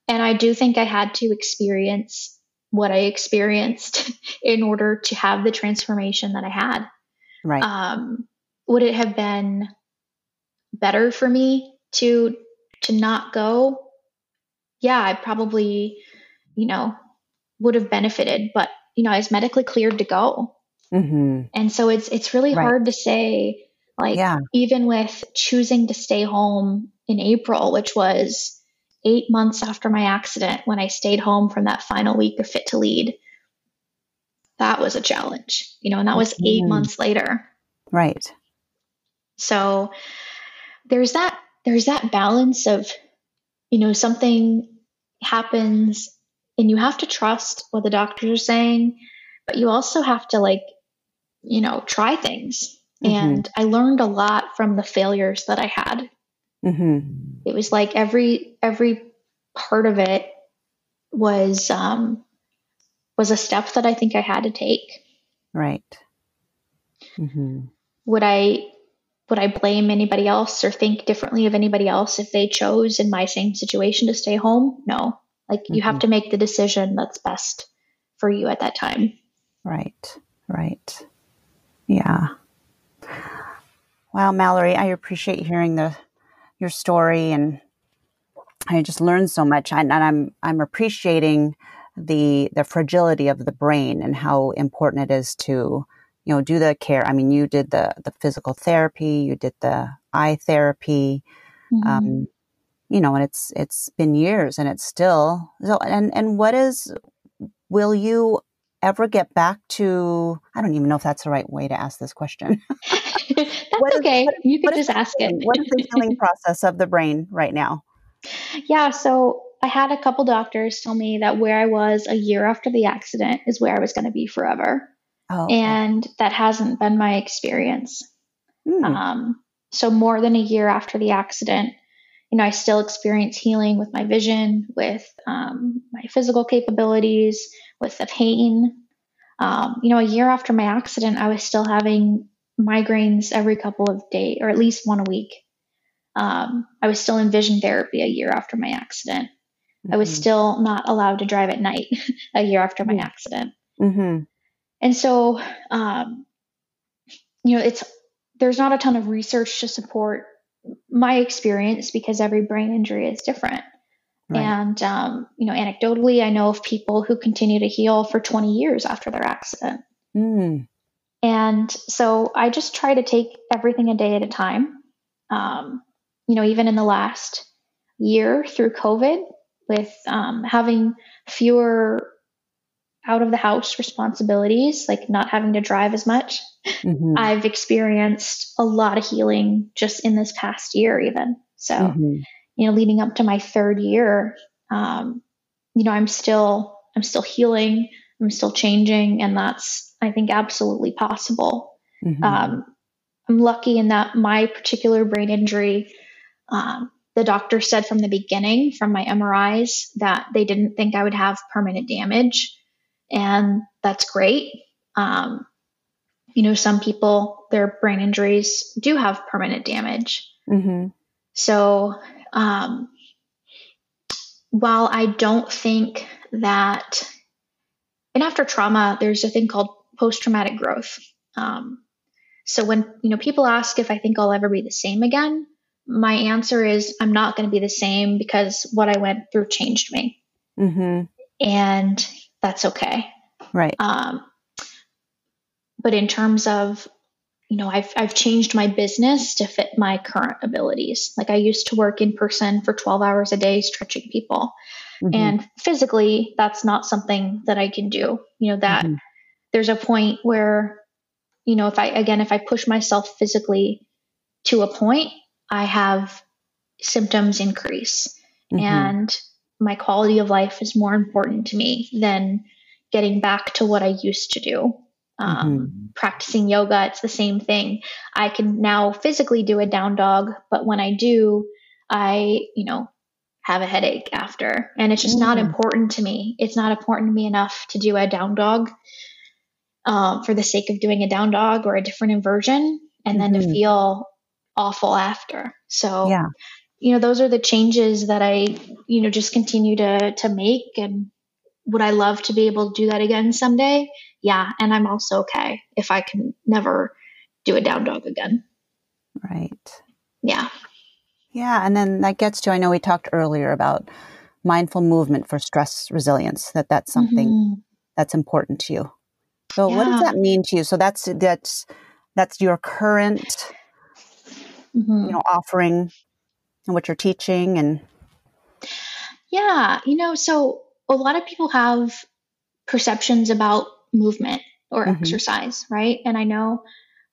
And I do think I had to experience what I experienced in order to have the transformation that I had. Right. Um, would it have been better for me to to not go? Yeah, I probably, you know, would have benefited, but you know, I was medically cleared to go. Mm-hmm. And so it's it's really right. hard to say, like, yeah. even with choosing to stay home in April, which was eight months after my accident when I stayed home from that final week of Fit to Lead. That was a challenge, you know, and that was 8 mm-hmm. months later. Right. So there's that there's that balance of you know something happens and you have to trust what the doctors are saying but you also have to like you know try things mm-hmm. and i learned a lot from the failures that i had Mm-hmm. It was like every every part of it was um, was a step that I think I had to take. Right. Mm-hmm. Would I would I blame anybody else or think differently of anybody else if they chose in my same situation to stay home? No. Like mm-hmm. you have mm-hmm. to make the decision that's best for you at that time. Right. Right. Yeah. Wow, Mallory, I appreciate hearing the your story and I just learned so much and, I'm I'm appreciating the the fragility of the brain and how important it is to you know do the care. I mean, you did the the physical therapy, you did the eye therapy, mm-hmm. um, you know, and it's it's been years and it's still so. And and what is will you ever get back to? I don't even know if that's the right way to ask this question. That's okay. Is, you can just ask it. what is the healing process of the brain right now? Yeah, so I had a couple doctors tell me that where I was a year after the accident is where I was going to be forever. Oh, okay. And that hasn't been my experience. Hmm. Um, so, more than a year after the accident, you know, I still experience healing with my vision, with um, my physical capabilities, with the pain. Um, you know, a year after my accident, I was still having migraines every couple of days, or at least one a week. Um, I was still in vision therapy a year after my accident. Mm-hmm. I was mm-hmm. still not allowed to drive at night a year after my accident. Mm-hmm. And so, um, you know, it's there's not a ton of research to support my experience because every brain injury is different. Right. And, um, you know, anecdotally, I know of people who continue to heal for 20 years after their accident. Mm. And so I just try to take everything a day at a time. Um, you know, even in the last year through COVID, with um, having fewer out of the house responsibilities, like not having to drive as much, mm-hmm. I've experienced a lot of healing just in this past year, even. So, mm-hmm. you know, leading up to my third year, um, you know, I'm still, I'm still healing, I'm still changing, and that's, I think, absolutely possible. Mm-hmm. Um, I'm lucky in that my particular brain injury, um, the doctor said from the beginning, from my MRIs, that they didn't think I would have permanent damage and that's great. Um, you know, some people, their brain injuries do have permanent damage. Mm-hmm. So, um, while I don't think that, and after trauma, there's a thing called post traumatic growth. Um, so when you know people ask if I think I'll ever be the same again, my answer is I'm not going to be the same because what I went through changed me, mm-hmm. and that's okay. Right. Um, but in terms of, you know, I've I've changed my business to fit my current abilities. Like I used to work in person for 12 hours a day stretching people. Mm-hmm. And physically, that's not something that I can do. You know, that mm-hmm. There's a point where, you know, if I, again, if I push myself physically to a point, I have symptoms increase. Mm-hmm. And my quality of life is more important to me than getting back to what I used to do. Um, mm-hmm. Practicing yoga, it's the same thing. I can now physically do a down dog, but when I do, I, you know, have a headache after. And it's just mm-hmm. not important to me. It's not important to me enough to do a down dog um, for the sake of doing a down dog or a different inversion and mm-hmm. then to mm-hmm. feel awful after. So, yeah you know those are the changes that i you know just continue to to make and would i love to be able to do that again someday yeah and i'm also okay if i can never do a down dog again right yeah yeah and then that gets to i know we talked earlier about mindful movement for stress resilience that that's something mm-hmm. that's important to you so yeah. what does that mean to you so that's that's that's your current mm-hmm. you know offering and what you're teaching and yeah you know so a lot of people have perceptions about movement or mm-hmm. exercise right and i know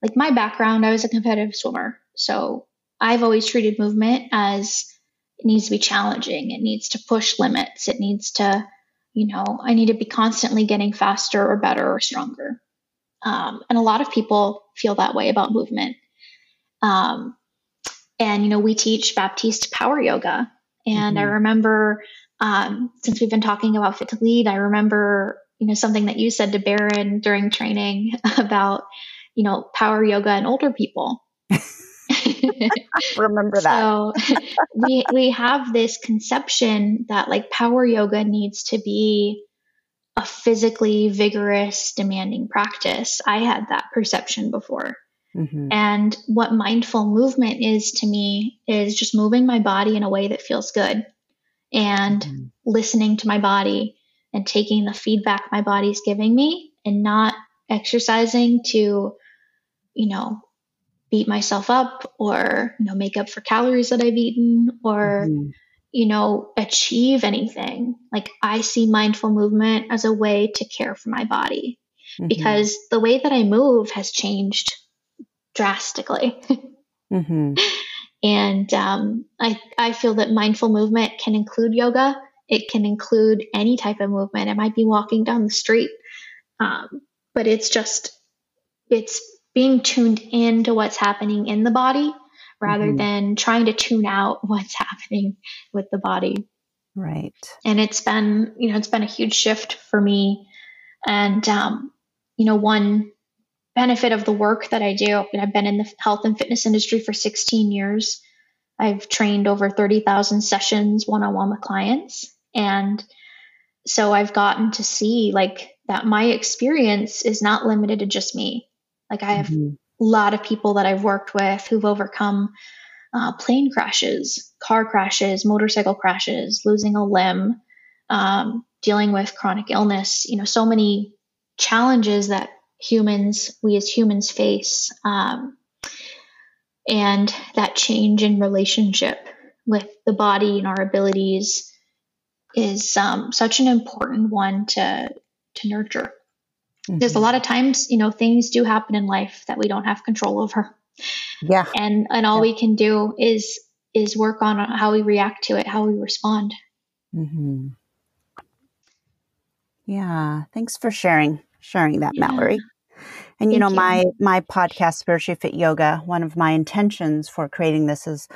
like my background i was a competitive swimmer so i've always treated movement as it needs to be challenging it needs to push limits it needs to you know i need to be constantly getting faster or better or stronger um, and a lot of people feel that way about movement um, and, you know, we teach Baptiste power yoga. And mm-hmm. I remember, um, since we've been talking about Fit to Lead, I remember, you know, something that you said to Baron during training about, you know, power yoga and older people. remember that. so we we have this conception that like power yoga needs to be a physically vigorous, demanding practice. I had that perception before. Mm-hmm. And what mindful movement is to me is just moving my body in a way that feels good and mm-hmm. listening to my body and taking the feedback my body's giving me and not exercising to, you know, beat myself up or, you know, make up for calories that I've eaten or, mm-hmm. you know, achieve anything. Like I see mindful movement as a way to care for my body mm-hmm. because the way that I move has changed drastically. mm-hmm. And um, I, I feel that mindful movement can include yoga. It can include any type of movement. It might be walking down the street, um, but it's just it's being tuned in to what's happening in the body rather mm-hmm. than trying to tune out what's happening with the body. Right. And it's been, you know, it's been a huge shift for me. And, um, you know, one benefit of the work that I do, and I've been in the health and fitness industry for 16 years. I've trained over 30,000 sessions one on one with clients. And so I've gotten to see like that my experience is not limited to just me. Like I have mm-hmm. a lot of people that I've worked with who've overcome uh, plane crashes, car crashes, motorcycle crashes, losing a limb, um, dealing with chronic illness. You know, so many challenges that humans, we as humans, face, um, and that change in relationship with the body and our abilities is um, such an important one to to nurture. Mm-hmm. There's a lot of times, you know, things do happen in life that we don't have control over. Yeah. And and all yeah. we can do is is work on how we react to it, how we respond. Mm-hmm. Yeah. Thanks for sharing sharing that, yeah. Mallory. And Thank you know, you. my my podcast, Spiritually Fit Yoga, one of my intentions for creating this is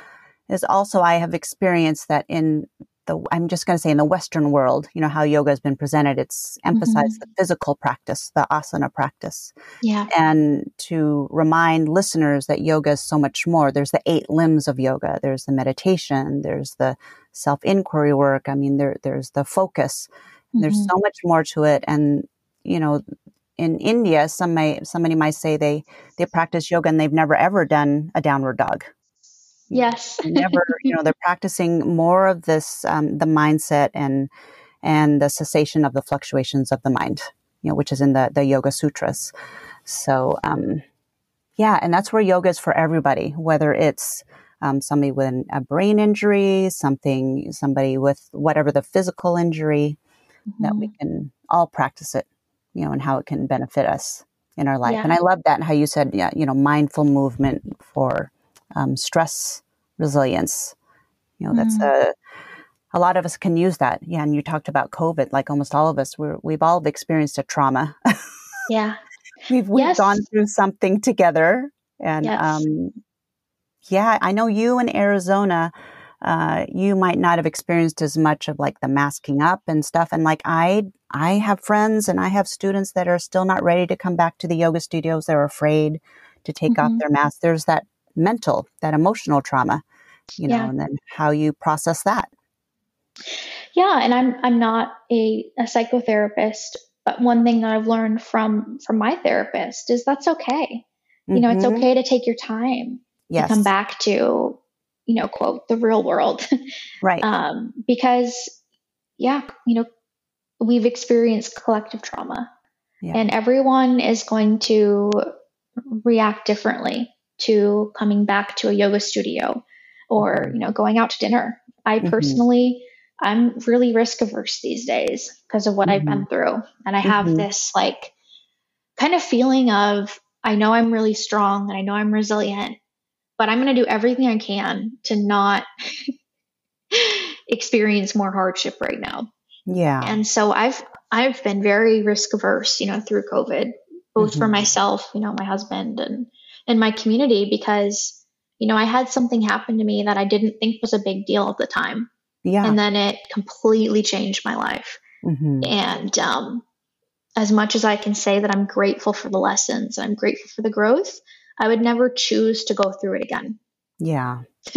is also I have experienced that in the I'm just going to say in the Western world, you know how yoga has been presented. It's emphasized mm-hmm. the physical practice, the asana practice, yeah, and to remind listeners that yoga is so much more. There's the eight limbs of yoga. There's the meditation. There's the self inquiry work. I mean, there there's the focus. Mm-hmm. There's so much more to it, and you know. In India, some may somebody might say they they practice yoga and they've never ever done a downward dog Yes. never, you know, they're practicing more of this, um, the mindset and, and the cessation of the fluctuations of the mind, you know, which is in the, the Yoga Sutras. So, um, yeah, and that's where yoga is for everybody, whether it's, um, somebody with a brain injury, something, somebody with whatever the physical injury, mm-hmm. that we mm-hmm. can all practice it, you know, and how it can benefit us in our life. Yeah. And I love that and how you said, yeah, you know, mindful movement for um, stress resilience. You know, that's mm. a a lot of us can use that. Yeah, and you talked about COVID. Like almost all of us, we're, we've all experienced a trauma. yeah, we've we've yes. gone through something together, and yes. um, yeah, I know you in Arizona. Uh, you might not have experienced as much of like the masking up and stuff. And like I, I have friends and I have students that are still not ready to come back to the yoga studios. They're afraid to take mm-hmm. off their mask. There's that mental, that emotional trauma, you know, yeah. and then how you process that. Yeah, and I'm I'm not a, a psychotherapist, but one thing that I've learned from from my therapist is that's okay. Mm-hmm. You know, it's mm-hmm. okay to take your time yes. to come back to, you know, quote the real world. Right. um, because yeah, you know, we've experienced collective trauma. Yeah. And everyone is going to react differently to coming back to a yoga studio or you know going out to dinner i mm-hmm. personally i'm really risk averse these days because of what mm-hmm. i've been mm-hmm. through and i have mm-hmm. this like kind of feeling of i know i'm really strong and i know i'm resilient but i'm going to do everything i can to not experience more hardship right now yeah and so i've i've been very risk averse you know through covid both for mm-hmm. myself you know my husband and in my community because, you know, I had something happen to me that I didn't think was a big deal at the time. Yeah. And then it completely changed my life. Mm-hmm. And um, as much as I can say that I'm grateful for the lessons, I'm grateful for the growth, I would never choose to go through it again. Yeah.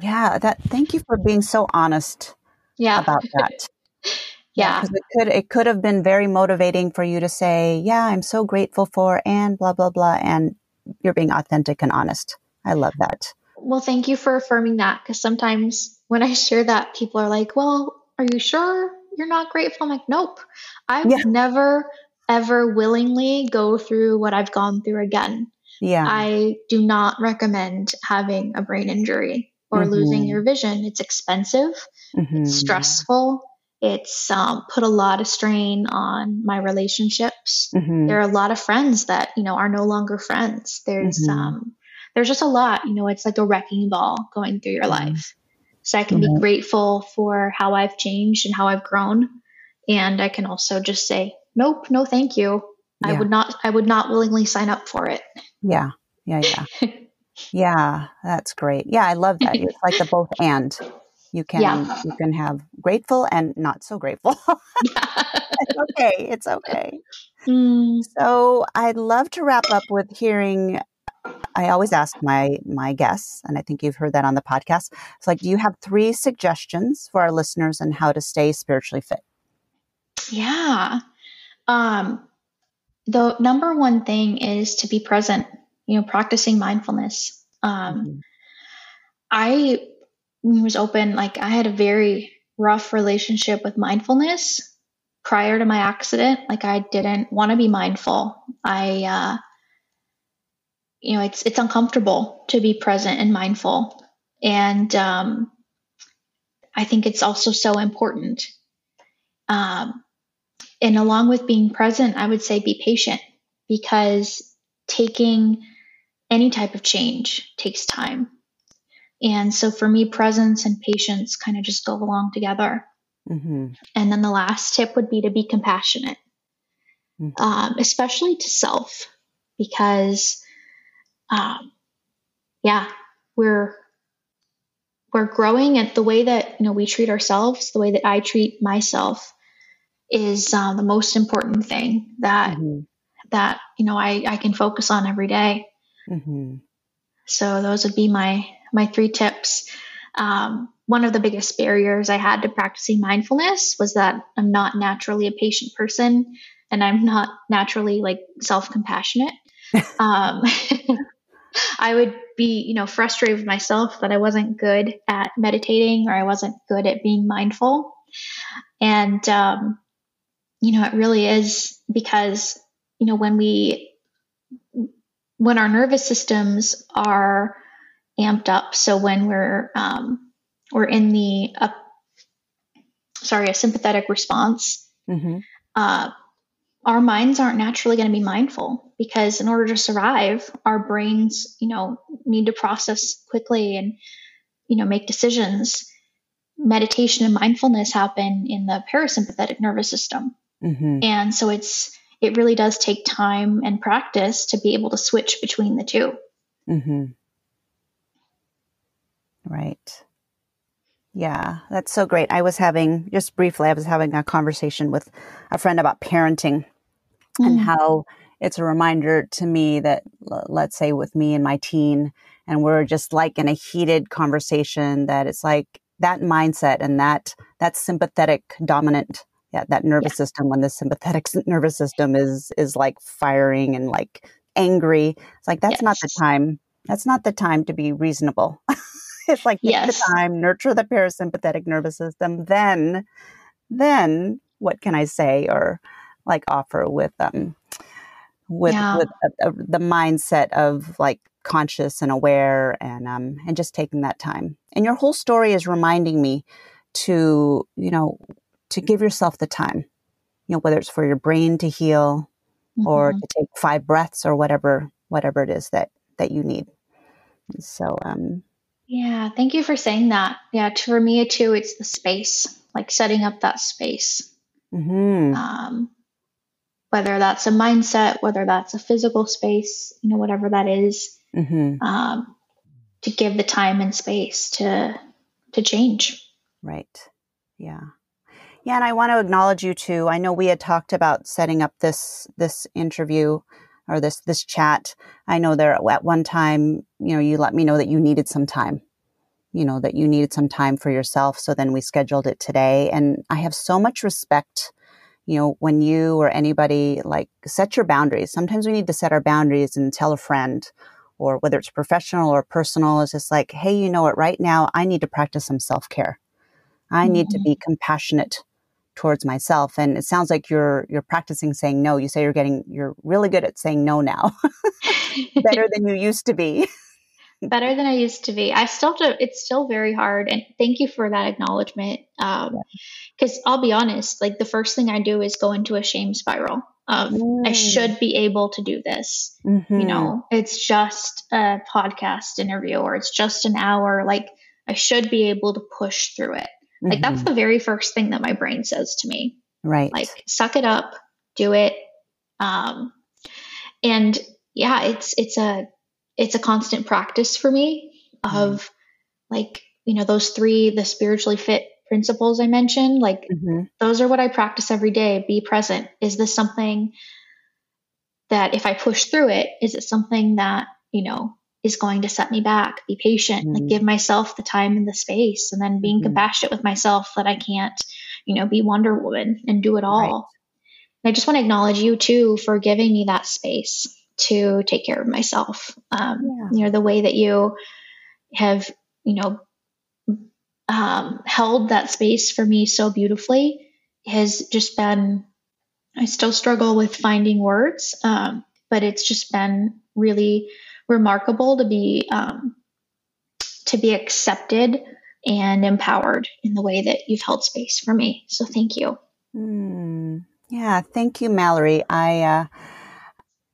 yeah. That. Thank you for being so honest. Yeah. About that. yeah. Because it could it could have been very motivating for you to say, "Yeah, I'm so grateful for," and blah blah blah, and you're being authentic and honest. I love that. Well, thank you for affirming that because sometimes when I share that, people are like, well, are you sure you're not grateful? I'm like, nope. I would yeah. never, ever willingly go through what I've gone through again. Yeah. I do not recommend having a brain injury or mm-hmm. losing your vision. It's expensive, mm-hmm. it's stressful, It's um, put a lot of strain on my relationships. Mm-hmm. There are a lot of friends that you know are no longer friends. There's mm-hmm. um, there's just a lot. You know, it's like a wrecking ball going through your mm-hmm. life. So I can be grateful for how I've changed and how I've grown, and I can also just say, nope, no, thank you. Yeah. I would not. I would not willingly sign up for it. Yeah, yeah, yeah. yeah, that's great. Yeah, I love that. It's like the both and you can yeah. you can have grateful and not so grateful it's okay it's okay mm. so i'd love to wrap up with hearing i always ask my my guests and i think you've heard that on the podcast it's like do you have three suggestions for our listeners on how to stay spiritually fit yeah um the number one thing is to be present you know practicing mindfulness um mm-hmm. i was open, like I had a very rough relationship with mindfulness prior to my accident. Like I didn't want to be mindful. I, uh, you know, it's it's uncomfortable to be present and mindful, and um, I think it's also so important. Um, and along with being present, I would say be patient because taking any type of change takes time. And so for me, presence and patience kind of just go along together. Mm-hmm. And then the last tip would be to be compassionate, mm-hmm. um, especially to self, because, um, yeah, we're we're growing at the way that you know we treat ourselves, the way that I treat myself, is uh, the most important thing that mm-hmm. that you know I I can focus on every day. Mm-hmm. So those would be my my three tips. Um, one of the biggest barriers I had to practicing mindfulness was that I'm not naturally a patient person and I'm not naturally like self compassionate. um, I would be, you know, frustrated with myself that I wasn't good at meditating or I wasn't good at being mindful. And, um, you know, it really is because, you know, when we, when our nervous systems are amped up. So when we're um, we're in the uh, sorry a sympathetic response, mm-hmm. uh, our minds aren't naturally going to be mindful because in order to survive, our brains you know need to process quickly and you know make decisions. Meditation and mindfulness happen in the parasympathetic nervous system, mm-hmm. and so it's it really does take time and practice to be able to switch between the 2 mm-hmm. Right. Yeah, that's so great. I was having, just briefly, I was having a conversation with a friend about parenting mm. and how it's a reminder to me that, let's say, with me and my teen, and we're just like in a heated conversation, that it's like that mindset and that, that sympathetic dominant yeah, that nervous yeah. system when the sympathetic nervous system is is like firing and like angry it's like that's yes. not the time that's not the time to be reasonable it's like take yes. the time, nurture the parasympathetic nervous system, then, then what can I say or like offer with um with yeah. with uh, uh, the mindset of like conscious and aware and um and just taking that time. And your whole story is reminding me to you know to give yourself the time. You know whether it's for your brain to heal mm-hmm. or to take five breaths or whatever whatever it is that that you need. So um yeah, thank you for saying that. Yeah, for me too, it's the space, like setting up that space. Mm-hmm. Um, whether that's a mindset, whether that's a physical space, you know, whatever that is, mm-hmm. um, to give the time and space to to change. Right. Yeah. Yeah, and I want to acknowledge you too. I know we had talked about setting up this this interview or this this chat. I know there at one time, you know, you let me know that you needed some time. You know, that you needed some time for yourself. So then we scheduled it today. And I have so much respect, you know, when you or anybody like set your boundaries. Sometimes we need to set our boundaries and tell a friend or whether it's professional or personal, it's just like, hey, you know what, right now I need to practice some self care. I need mm-hmm. to be compassionate towards myself and it sounds like you're you're practicing saying no you say you're getting you're really good at saying no now better than you used to be better than I used to be. I still have to, it's still very hard. And thank you for that acknowledgement. Um, because I'll be honest, like the first thing I do is go into a shame spiral of mm. I should be able to do this. Mm-hmm. You know, it's just a podcast interview or it's just an hour. Like I should be able to push through it. Like mm-hmm. that's the very first thing that my brain says to me. Right. Like suck it up, do it. Um, and yeah, it's it's a it's a constant practice for me of mm like you know those three the spiritually fit principles I mentioned. Like mm-hmm. those are what I practice every day. Be present. Is this something that if I push through it, is it something that you know is going to set me back? Be patient. mm Like give myself the time and the space, and then being mm-hmm. compassionate with myself that I can't you know be Wonder Woman and do it all. Right. And I just want to acknowledge you too for giving me that space to take care of myself. Um, yeah. You know, the way that you have, you know, um, held that space for me so beautifully has just been, I still struggle with finding words, um, but it's just been really remarkable to be, um, to be accepted and empowered in the way that you've held space for me. So thank you. Mm, yeah, thank you, Mallory. I, uh,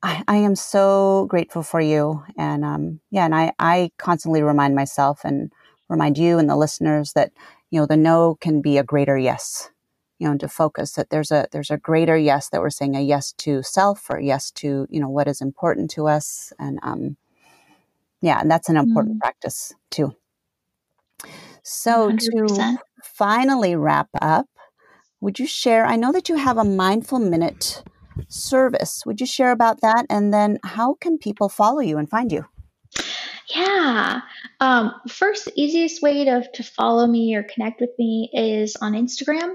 I, I am so grateful for you. And um, yeah, and I, I constantly remind myself and remind you and the listeners that, you know, the no can be a greater yes. You know, to focus that there's a there's a greater yes that we're saying a yes to self or yes to, you know, what is important to us. And um yeah, and that's an important mm. practice too. So 100%. to finally wrap up, would you share? I know that you have a mindful minute service. Would you share about that? And then how can people follow you and find you? Yeah. Um, first, the easiest way to, to follow me or connect with me is on Instagram.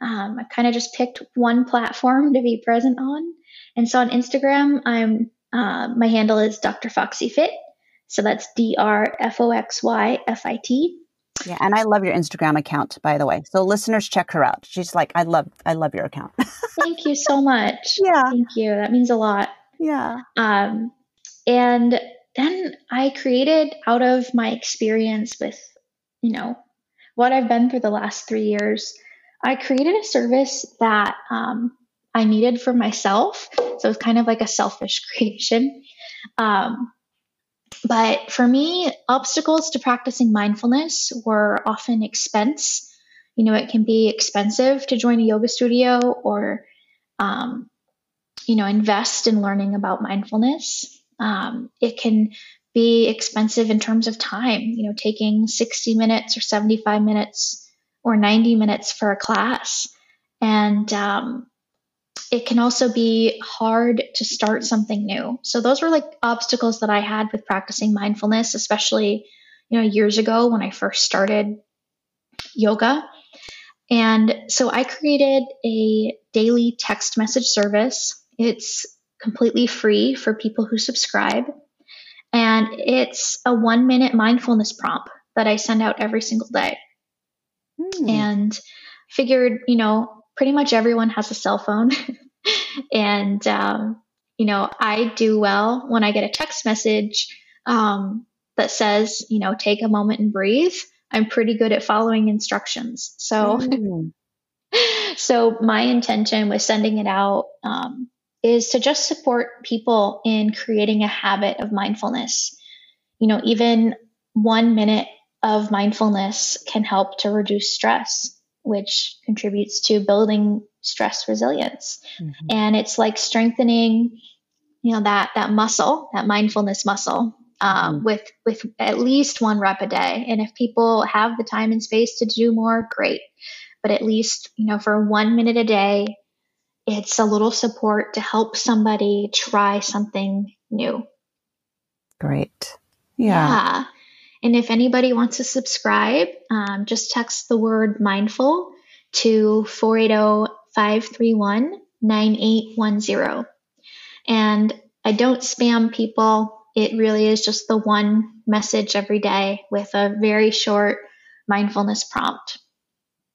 Um, I kind of just picked one platform to be present on. And so on Instagram, I'm uh, my handle is Dr. Foxy Fit. So that's D R F O X Y F I T. Yeah, and I love your Instagram account, by the way. So listeners, check her out. She's like, I love, I love your account. Thank you so much. Yeah, thank you. That means a lot. Yeah. Um, and then I created out of my experience with, you know, what I've been through the last three years. I created a service that um, I needed for myself. So it's kind of like a selfish creation. Um, but for me, obstacles to practicing mindfulness were often expense. You know, it can be expensive to join a yoga studio or, um, you know, invest in learning about mindfulness. Um, it can be expensive in terms of time, you know, taking 60 minutes or 75 minutes or 90 minutes for a class. And um, it can also be hard to start something new. So those were like obstacles that I had with practicing mindfulness, especially you know years ago when I first started yoga. And so I created a daily text message service. It's completely free for people who subscribe. And it's a one minute mindfulness prompt that I send out every single day. Hmm. And figured, you know, pretty much everyone has a cell phone. and, um, you know, I do well when I get a text message um, that says, you know, take a moment and breathe. I'm pretty good at following instructions. So, mm. so my intention with sending it out um, is to just support people in creating a habit of mindfulness. You know, even one minute of mindfulness can help to reduce stress which contributes to building stress resilience. Mm-hmm. And it's like strengthening, you know, that that muscle, that mindfulness muscle, um, mm-hmm. with with at least one rep a day. And if people have the time and space to do more, great. But at least, you know, for one minute a day, it's a little support to help somebody try something new. Great. Yeah. yeah. And if anybody wants to subscribe, um, just text the word mindful to 480 531 9810. And I don't spam people. It really is just the one message every day with a very short mindfulness prompt.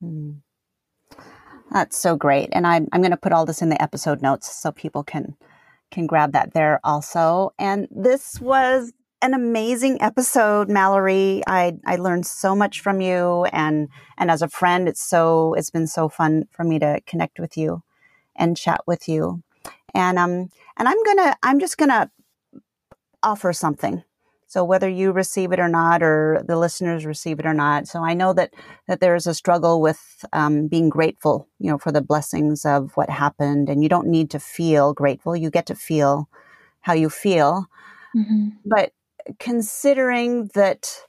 Mm. That's so great. And I'm, I'm going to put all this in the episode notes so people can can grab that there also. And this was an amazing episode, Mallory. I, I learned so much from you and, and as a friend, it's so, it's been so fun for me to connect with you and chat with you. And, um, and I'm gonna, I'm just gonna offer something. So whether you receive it or not, or the listeners receive it or not. So I know that, that there's a struggle with, um, being grateful, you know, for the blessings of what happened. And you don't need to feel grateful. You get to feel how you feel. Mm-hmm. But considering that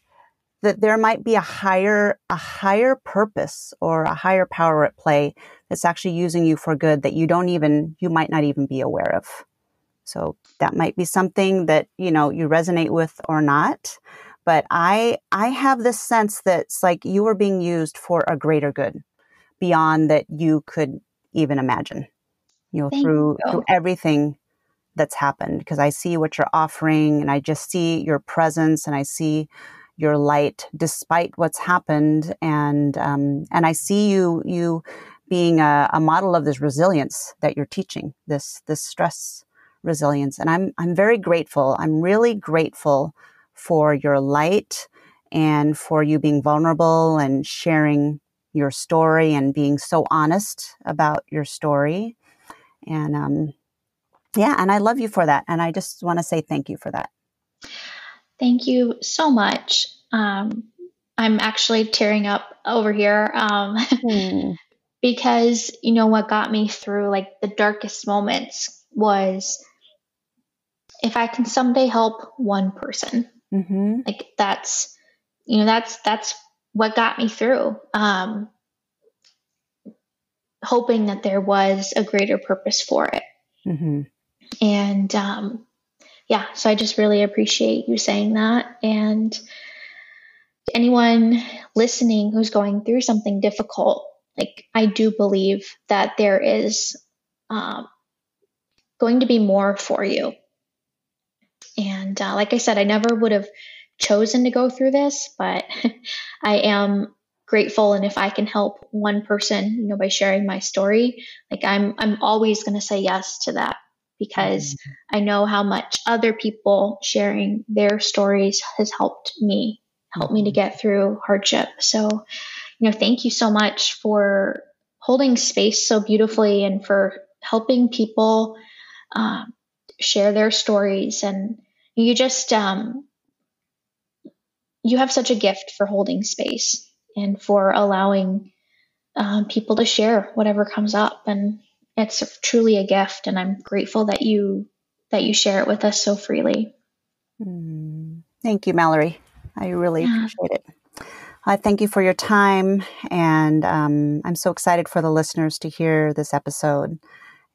that there might be a higher a higher purpose or a higher power at play that's actually using you for good that you don't even you might not even be aware of so that might be something that you know you resonate with or not but i i have this sense that it's like you are being used for a greater good beyond that you could even imagine you know Thank through you. through everything that's happened because I see what you're offering and I just see your presence and I see your light despite what's happened and um, and I see you you being a, a, model of this resilience that you're teaching this this stress resilience and I'm I'm very grateful. I'm really grateful for your light and for you being vulnerable and sharing your story and being so honest about your story and um, yeah, and I love you for that. And I just want to say thank you for that. Thank you so much. Um, I'm actually tearing up over here um, hmm. because, you know, what got me through like the darkest moments was if I can someday help one person, mm-hmm. like that's, you know, that's, that's what got me through. Um, hoping that there was a greater purpose for it. Mm-hmm. And um, yeah, so I just really appreciate you saying that. And anyone listening who's going through something difficult, like I do believe that there is um, going to be more for you. And uh, like I said, I never would have chosen to go through this, but I am grateful and if I can help one person, you know, by sharing my story, like I'm I'm always going to say yes to that because mm-hmm. I know how much other people sharing their stories has helped me, helped me to mm-hmm. get through hardship. So, you know, thank you so much for holding space so beautifully and for helping people uh, share their stories. And you just, um, you have such a gift for holding space and for allowing um, people to share whatever comes up. And it's truly a gift and i'm grateful that you that you share it with us so freely mm. thank you mallory i really yeah. appreciate it I thank you for your time, and um, I'm so excited for the listeners to hear this episode.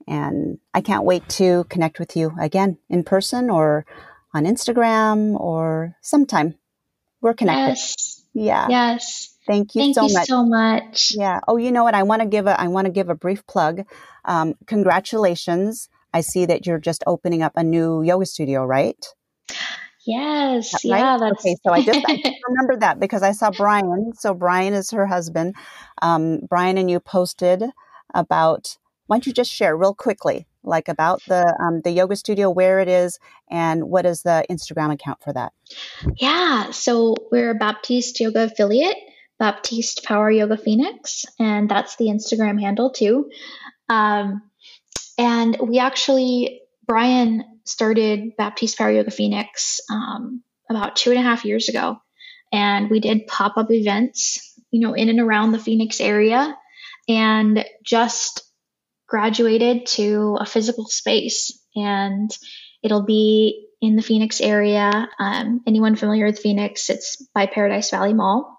And I can't wait to connect with you again in person or on Instagram or sometime. We're connected. Yes. Yeah. Yes. Thank you Thank so you much. so much. Yeah. Oh, you know what? I want to give a I want to give a brief plug. Um, congratulations! I see that you're just opening up a new yoga studio, right? Yes. Right? Yeah. That's okay. So I just, I remember that because I saw Brian. So Brian is her husband. Um, Brian and you posted about. Why don't you just share real quickly, like about the um, the yoga studio, where it is, and what is the Instagram account for that? Yeah. So we're a Baptiste Yoga affiliate. Baptiste Power Yoga Phoenix, and that's the Instagram handle too. Um, and we actually, Brian started Baptiste Power Yoga Phoenix um, about two and a half years ago, and we did pop up events, you know, in and around the Phoenix area, and just graduated to a physical space, and it'll be in the Phoenix area. Um, anyone familiar with Phoenix? It's by Paradise Valley Mall.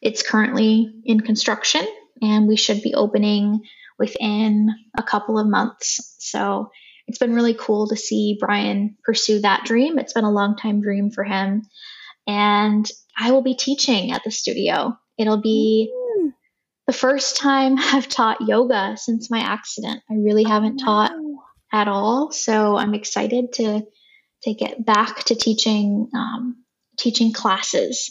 It's currently in construction and we should be opening within a couple of months. So it's been really cool to see Brian pursue that dream. It's been a long time dream for him. And I will be teaching at the studio. It'll be mm. the first time I've taught yoga since my accident. I really haven't oh, taught at all. So I'm excited to to get back to teaching um, teaching classes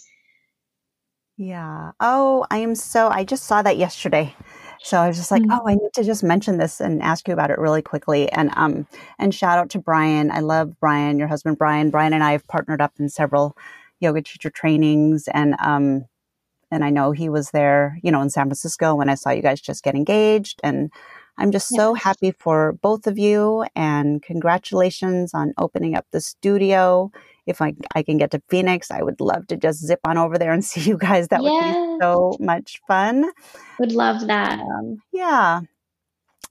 yeah. Oh, I am so, I just saw that yesterday. So I was just like, mm-hmm. oh, I need to just mention this and ask you about it really quickly. And um, and shout out to Brian. I love Brian, your husband Brian. Brian and I have partnered up in several yoga teacher trainings, and um, and I know he was there, you know, in San Francisco when I saw you guys just get engaged. And I'm just so happy for both of you, and congratulations on opening up the studio if I, I can get to Phoenix, I would love to just zip on over there and see you guys. That would be so much fun. Would love that. Um, yeah.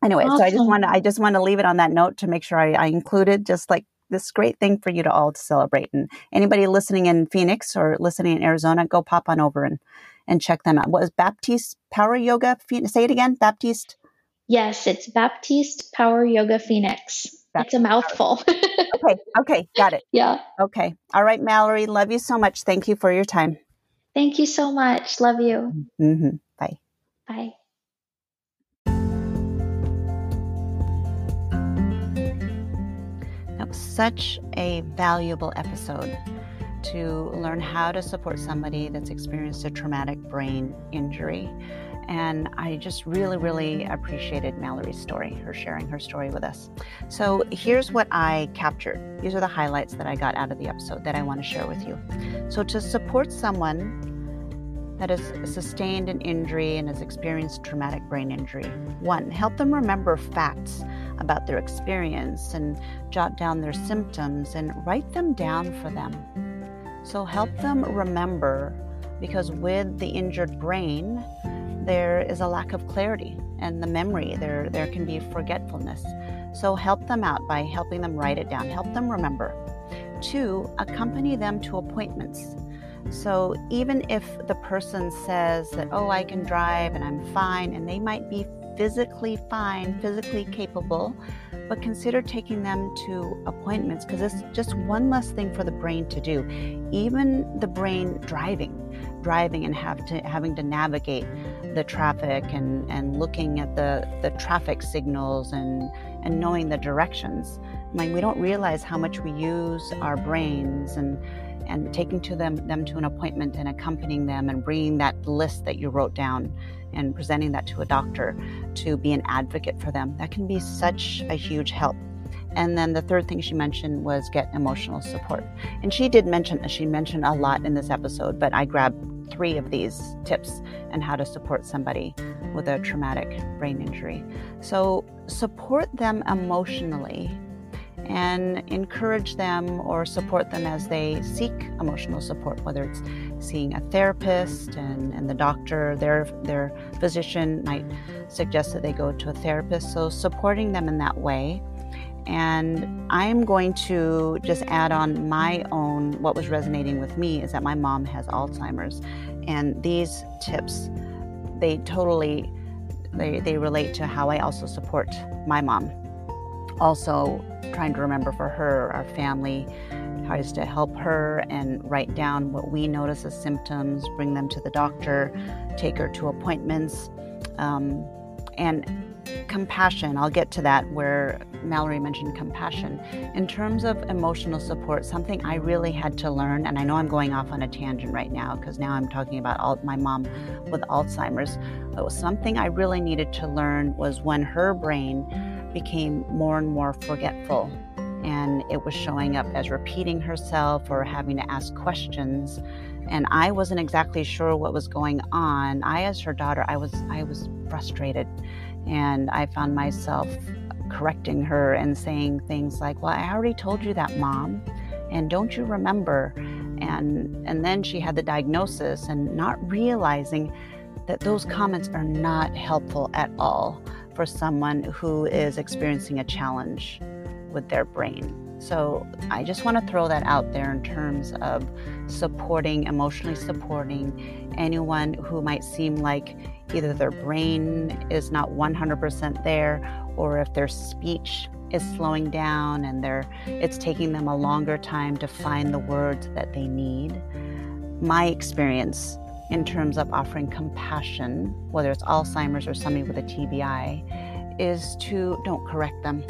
Anyway, awesome. so I just want to I just want to leave it on that note to make sure I, I included just like this great thing for you to all to celebrate. And anybody listening in Phoenix or listening in Arizona, go pop on over and and check them out. What is Baptiste Power Yoga? Say it again, Baptiste. Yes, it's Baptiste Power Yoga Phoenix. That's it's a mouthful. okay. Okay. Got it. Yeah. Okay. All right, Mallory. Love you so much. Thank you for your time. Thank you so much. Love you. Mm-hmm. Bye. Bye. That was such a valuable episode to learn how to support somebody that's experienced a traumatic brain injury and I just really, really appreciated Mallory's story, her sharing her story with us. So here's what I captured. These are the highlights that I got out of the episode that I want to share with you. So to support someone that has sustained an injury and has experienced traumatic brain injury, one, help them remember facts about their experience and jot down their symptoms and write them down for them. So help them remember because with the injured brain, there is a lack of clarity and the memory. There, there can be forgetfulness. So help them out by helping them write it down, help them remember. Two, accompany them to appointments. So even if the person says that, oh, I can drive and I'm fine, and they might be physically fine, physically capable, but consider taking them to appointments because it's just one less thing for the brain to do. Even the brain driving, driving and have to having to navigate the traffic and, and looking at the, the traffic signals and, and knowing the directions. I mean, we don't realize how much we use our brains and and taking to them them to an appointment and accompanying them and bringing that list that you wrote down and presenting that to a doctor to be an advocate for them. That can be such a huge help. And then the third thing she mentioned was get emotional support. And she did mention, she mentioned a lot in this episode, but I grabbed three of these tips and how to support somebody with a traumatic brain injury. So support them emotionally and encourage them or support them as they seek emotional support, whether it's seeing a therapist and, and the doctor, their, their physician might suggest that they go to a therapist. So, supporting them in that way. And I'm going to just add on my own, what was resonating with me is that my mom has Alzheimer's. And these tips, they totally they, they relate to how I also support my mom. Also, trying to remember for her, our family, tries to help her and write down what we notice as symptoms, bring them to the doctor, take her to appointments, um, and compassion. I'll get to that where Mallory mentioned compassion. In terms of emotional support, something I really had to learn, and I know I'm going off on a tangent right now because now I'm talking about all, my mom with Alzheimer's, but something I really needed to learn was when her brain became more and more forgetful. And it was showing up as repeating herself or having to ask questions. And I wasn't exactly sure what was going on. I, as her daughter, I was I was frustrated, and I found myself correcting her and saying things like, "Well, I already told you that, mom." and don't you remember and and then she had the diagnosis and not realizing that those comments are not helpful at all for someone who is experiencing a challenge with their brain. So I just want to throw that out there in terms of supporting, emotionally supporting anyone who might seem like either their brain is not 100% there or if their speech is slowing down and they're it's taking them a longer time to find the words that they need. My experience in terms of offering compassion, whether it's Alzheimer's or somebody with a TBI, is to don't correct them.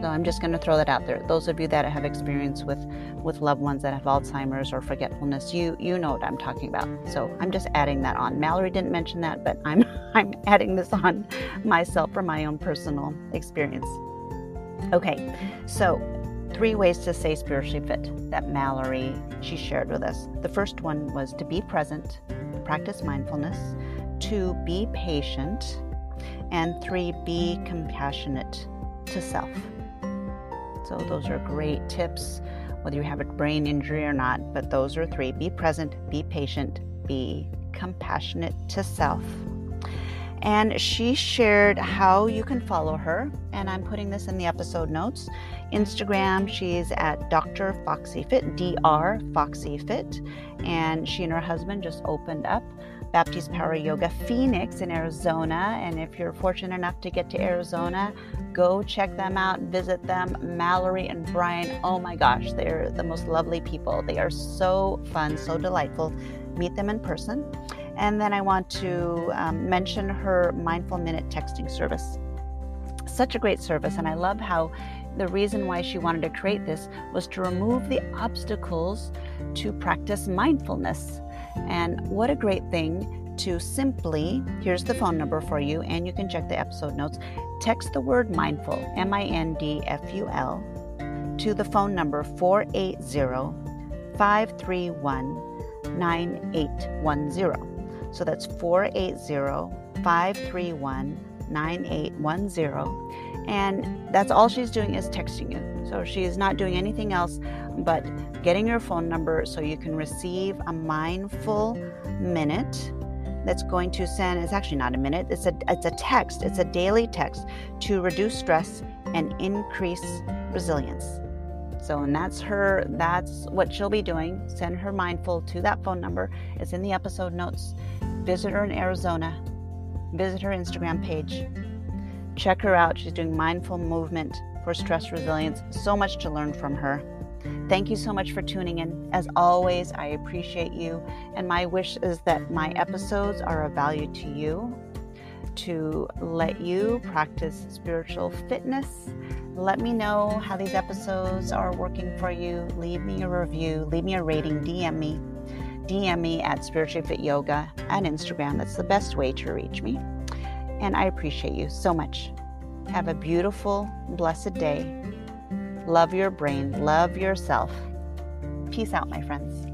So I'm just going to throw that out there. Those of you that have experience with with loved ones that have Alzheimer's or forgetfulness, you you know what I'm talking about. So I'm just adding that on. Mallory didn't mention that, but I'm I'm adding this on myself from my own personal experience. Okay, so three ways to stay spiritually fit that Mallory she shared with us. The first one was to be present, practice mindfulness, to be patient, and three, be compassionate to self. So those are great tips whether you have a brain injury or not, but those are three. Be present, be patient, be compassionate to self and she shared how you can follow her. And I'm putting this in the episode notes. Instagram, she's at Dr. Foxy Fit, Dr. Foxy Fit, and she and her husband just opened up Baptiste Power Yoga Phoenix in Arizona. And if you're fortunate enough to get to Arizona, go check them out, visit them. Mallory and Brian, oh my gosh, they're the most lovely people. They are so fun, so delightful. Meet them in person. And then I want to um, mention her Mindful Minute texting service. Such a great service, and I love how the reason why she wanted to create this was to remove the obstacles to practice mindfulness. And what a great thing to simply, here's the phone number for you, and you can check the episode notes. Text the word mindful, M I N D F U L, to the phone number 480 531 9810. So that's 480 531 9810. And that's all she's doing is texting you. So she is not doing anything else but getting your phone number so you can receive a mindful minute that's going to send it's actually not a minute it's a it's a text it's a daily text to reduce stress and increase resilience so and that's her that's what she'll be doing send her mindful to that phone number it's in the episode notes Visit her in Arizona. Visit her Instagram page. Check her out. She's doing mindful movement for stress resilience. So much to learn from her. Thank you so much for tuning in. As always, I appreciate you. And my wish is that my episodes are of value to you, to let you practice spiritual fitness. Let me know how these episodes are working for you. Leave me a review, leave me a rating, DM me. DM me at Spiritually Fit Yoga on Instagram. That's the best way to reach me and I appreciate you so much. Have a beautiful, blessed day. Love your brain, love yourself. Peace out, my friends.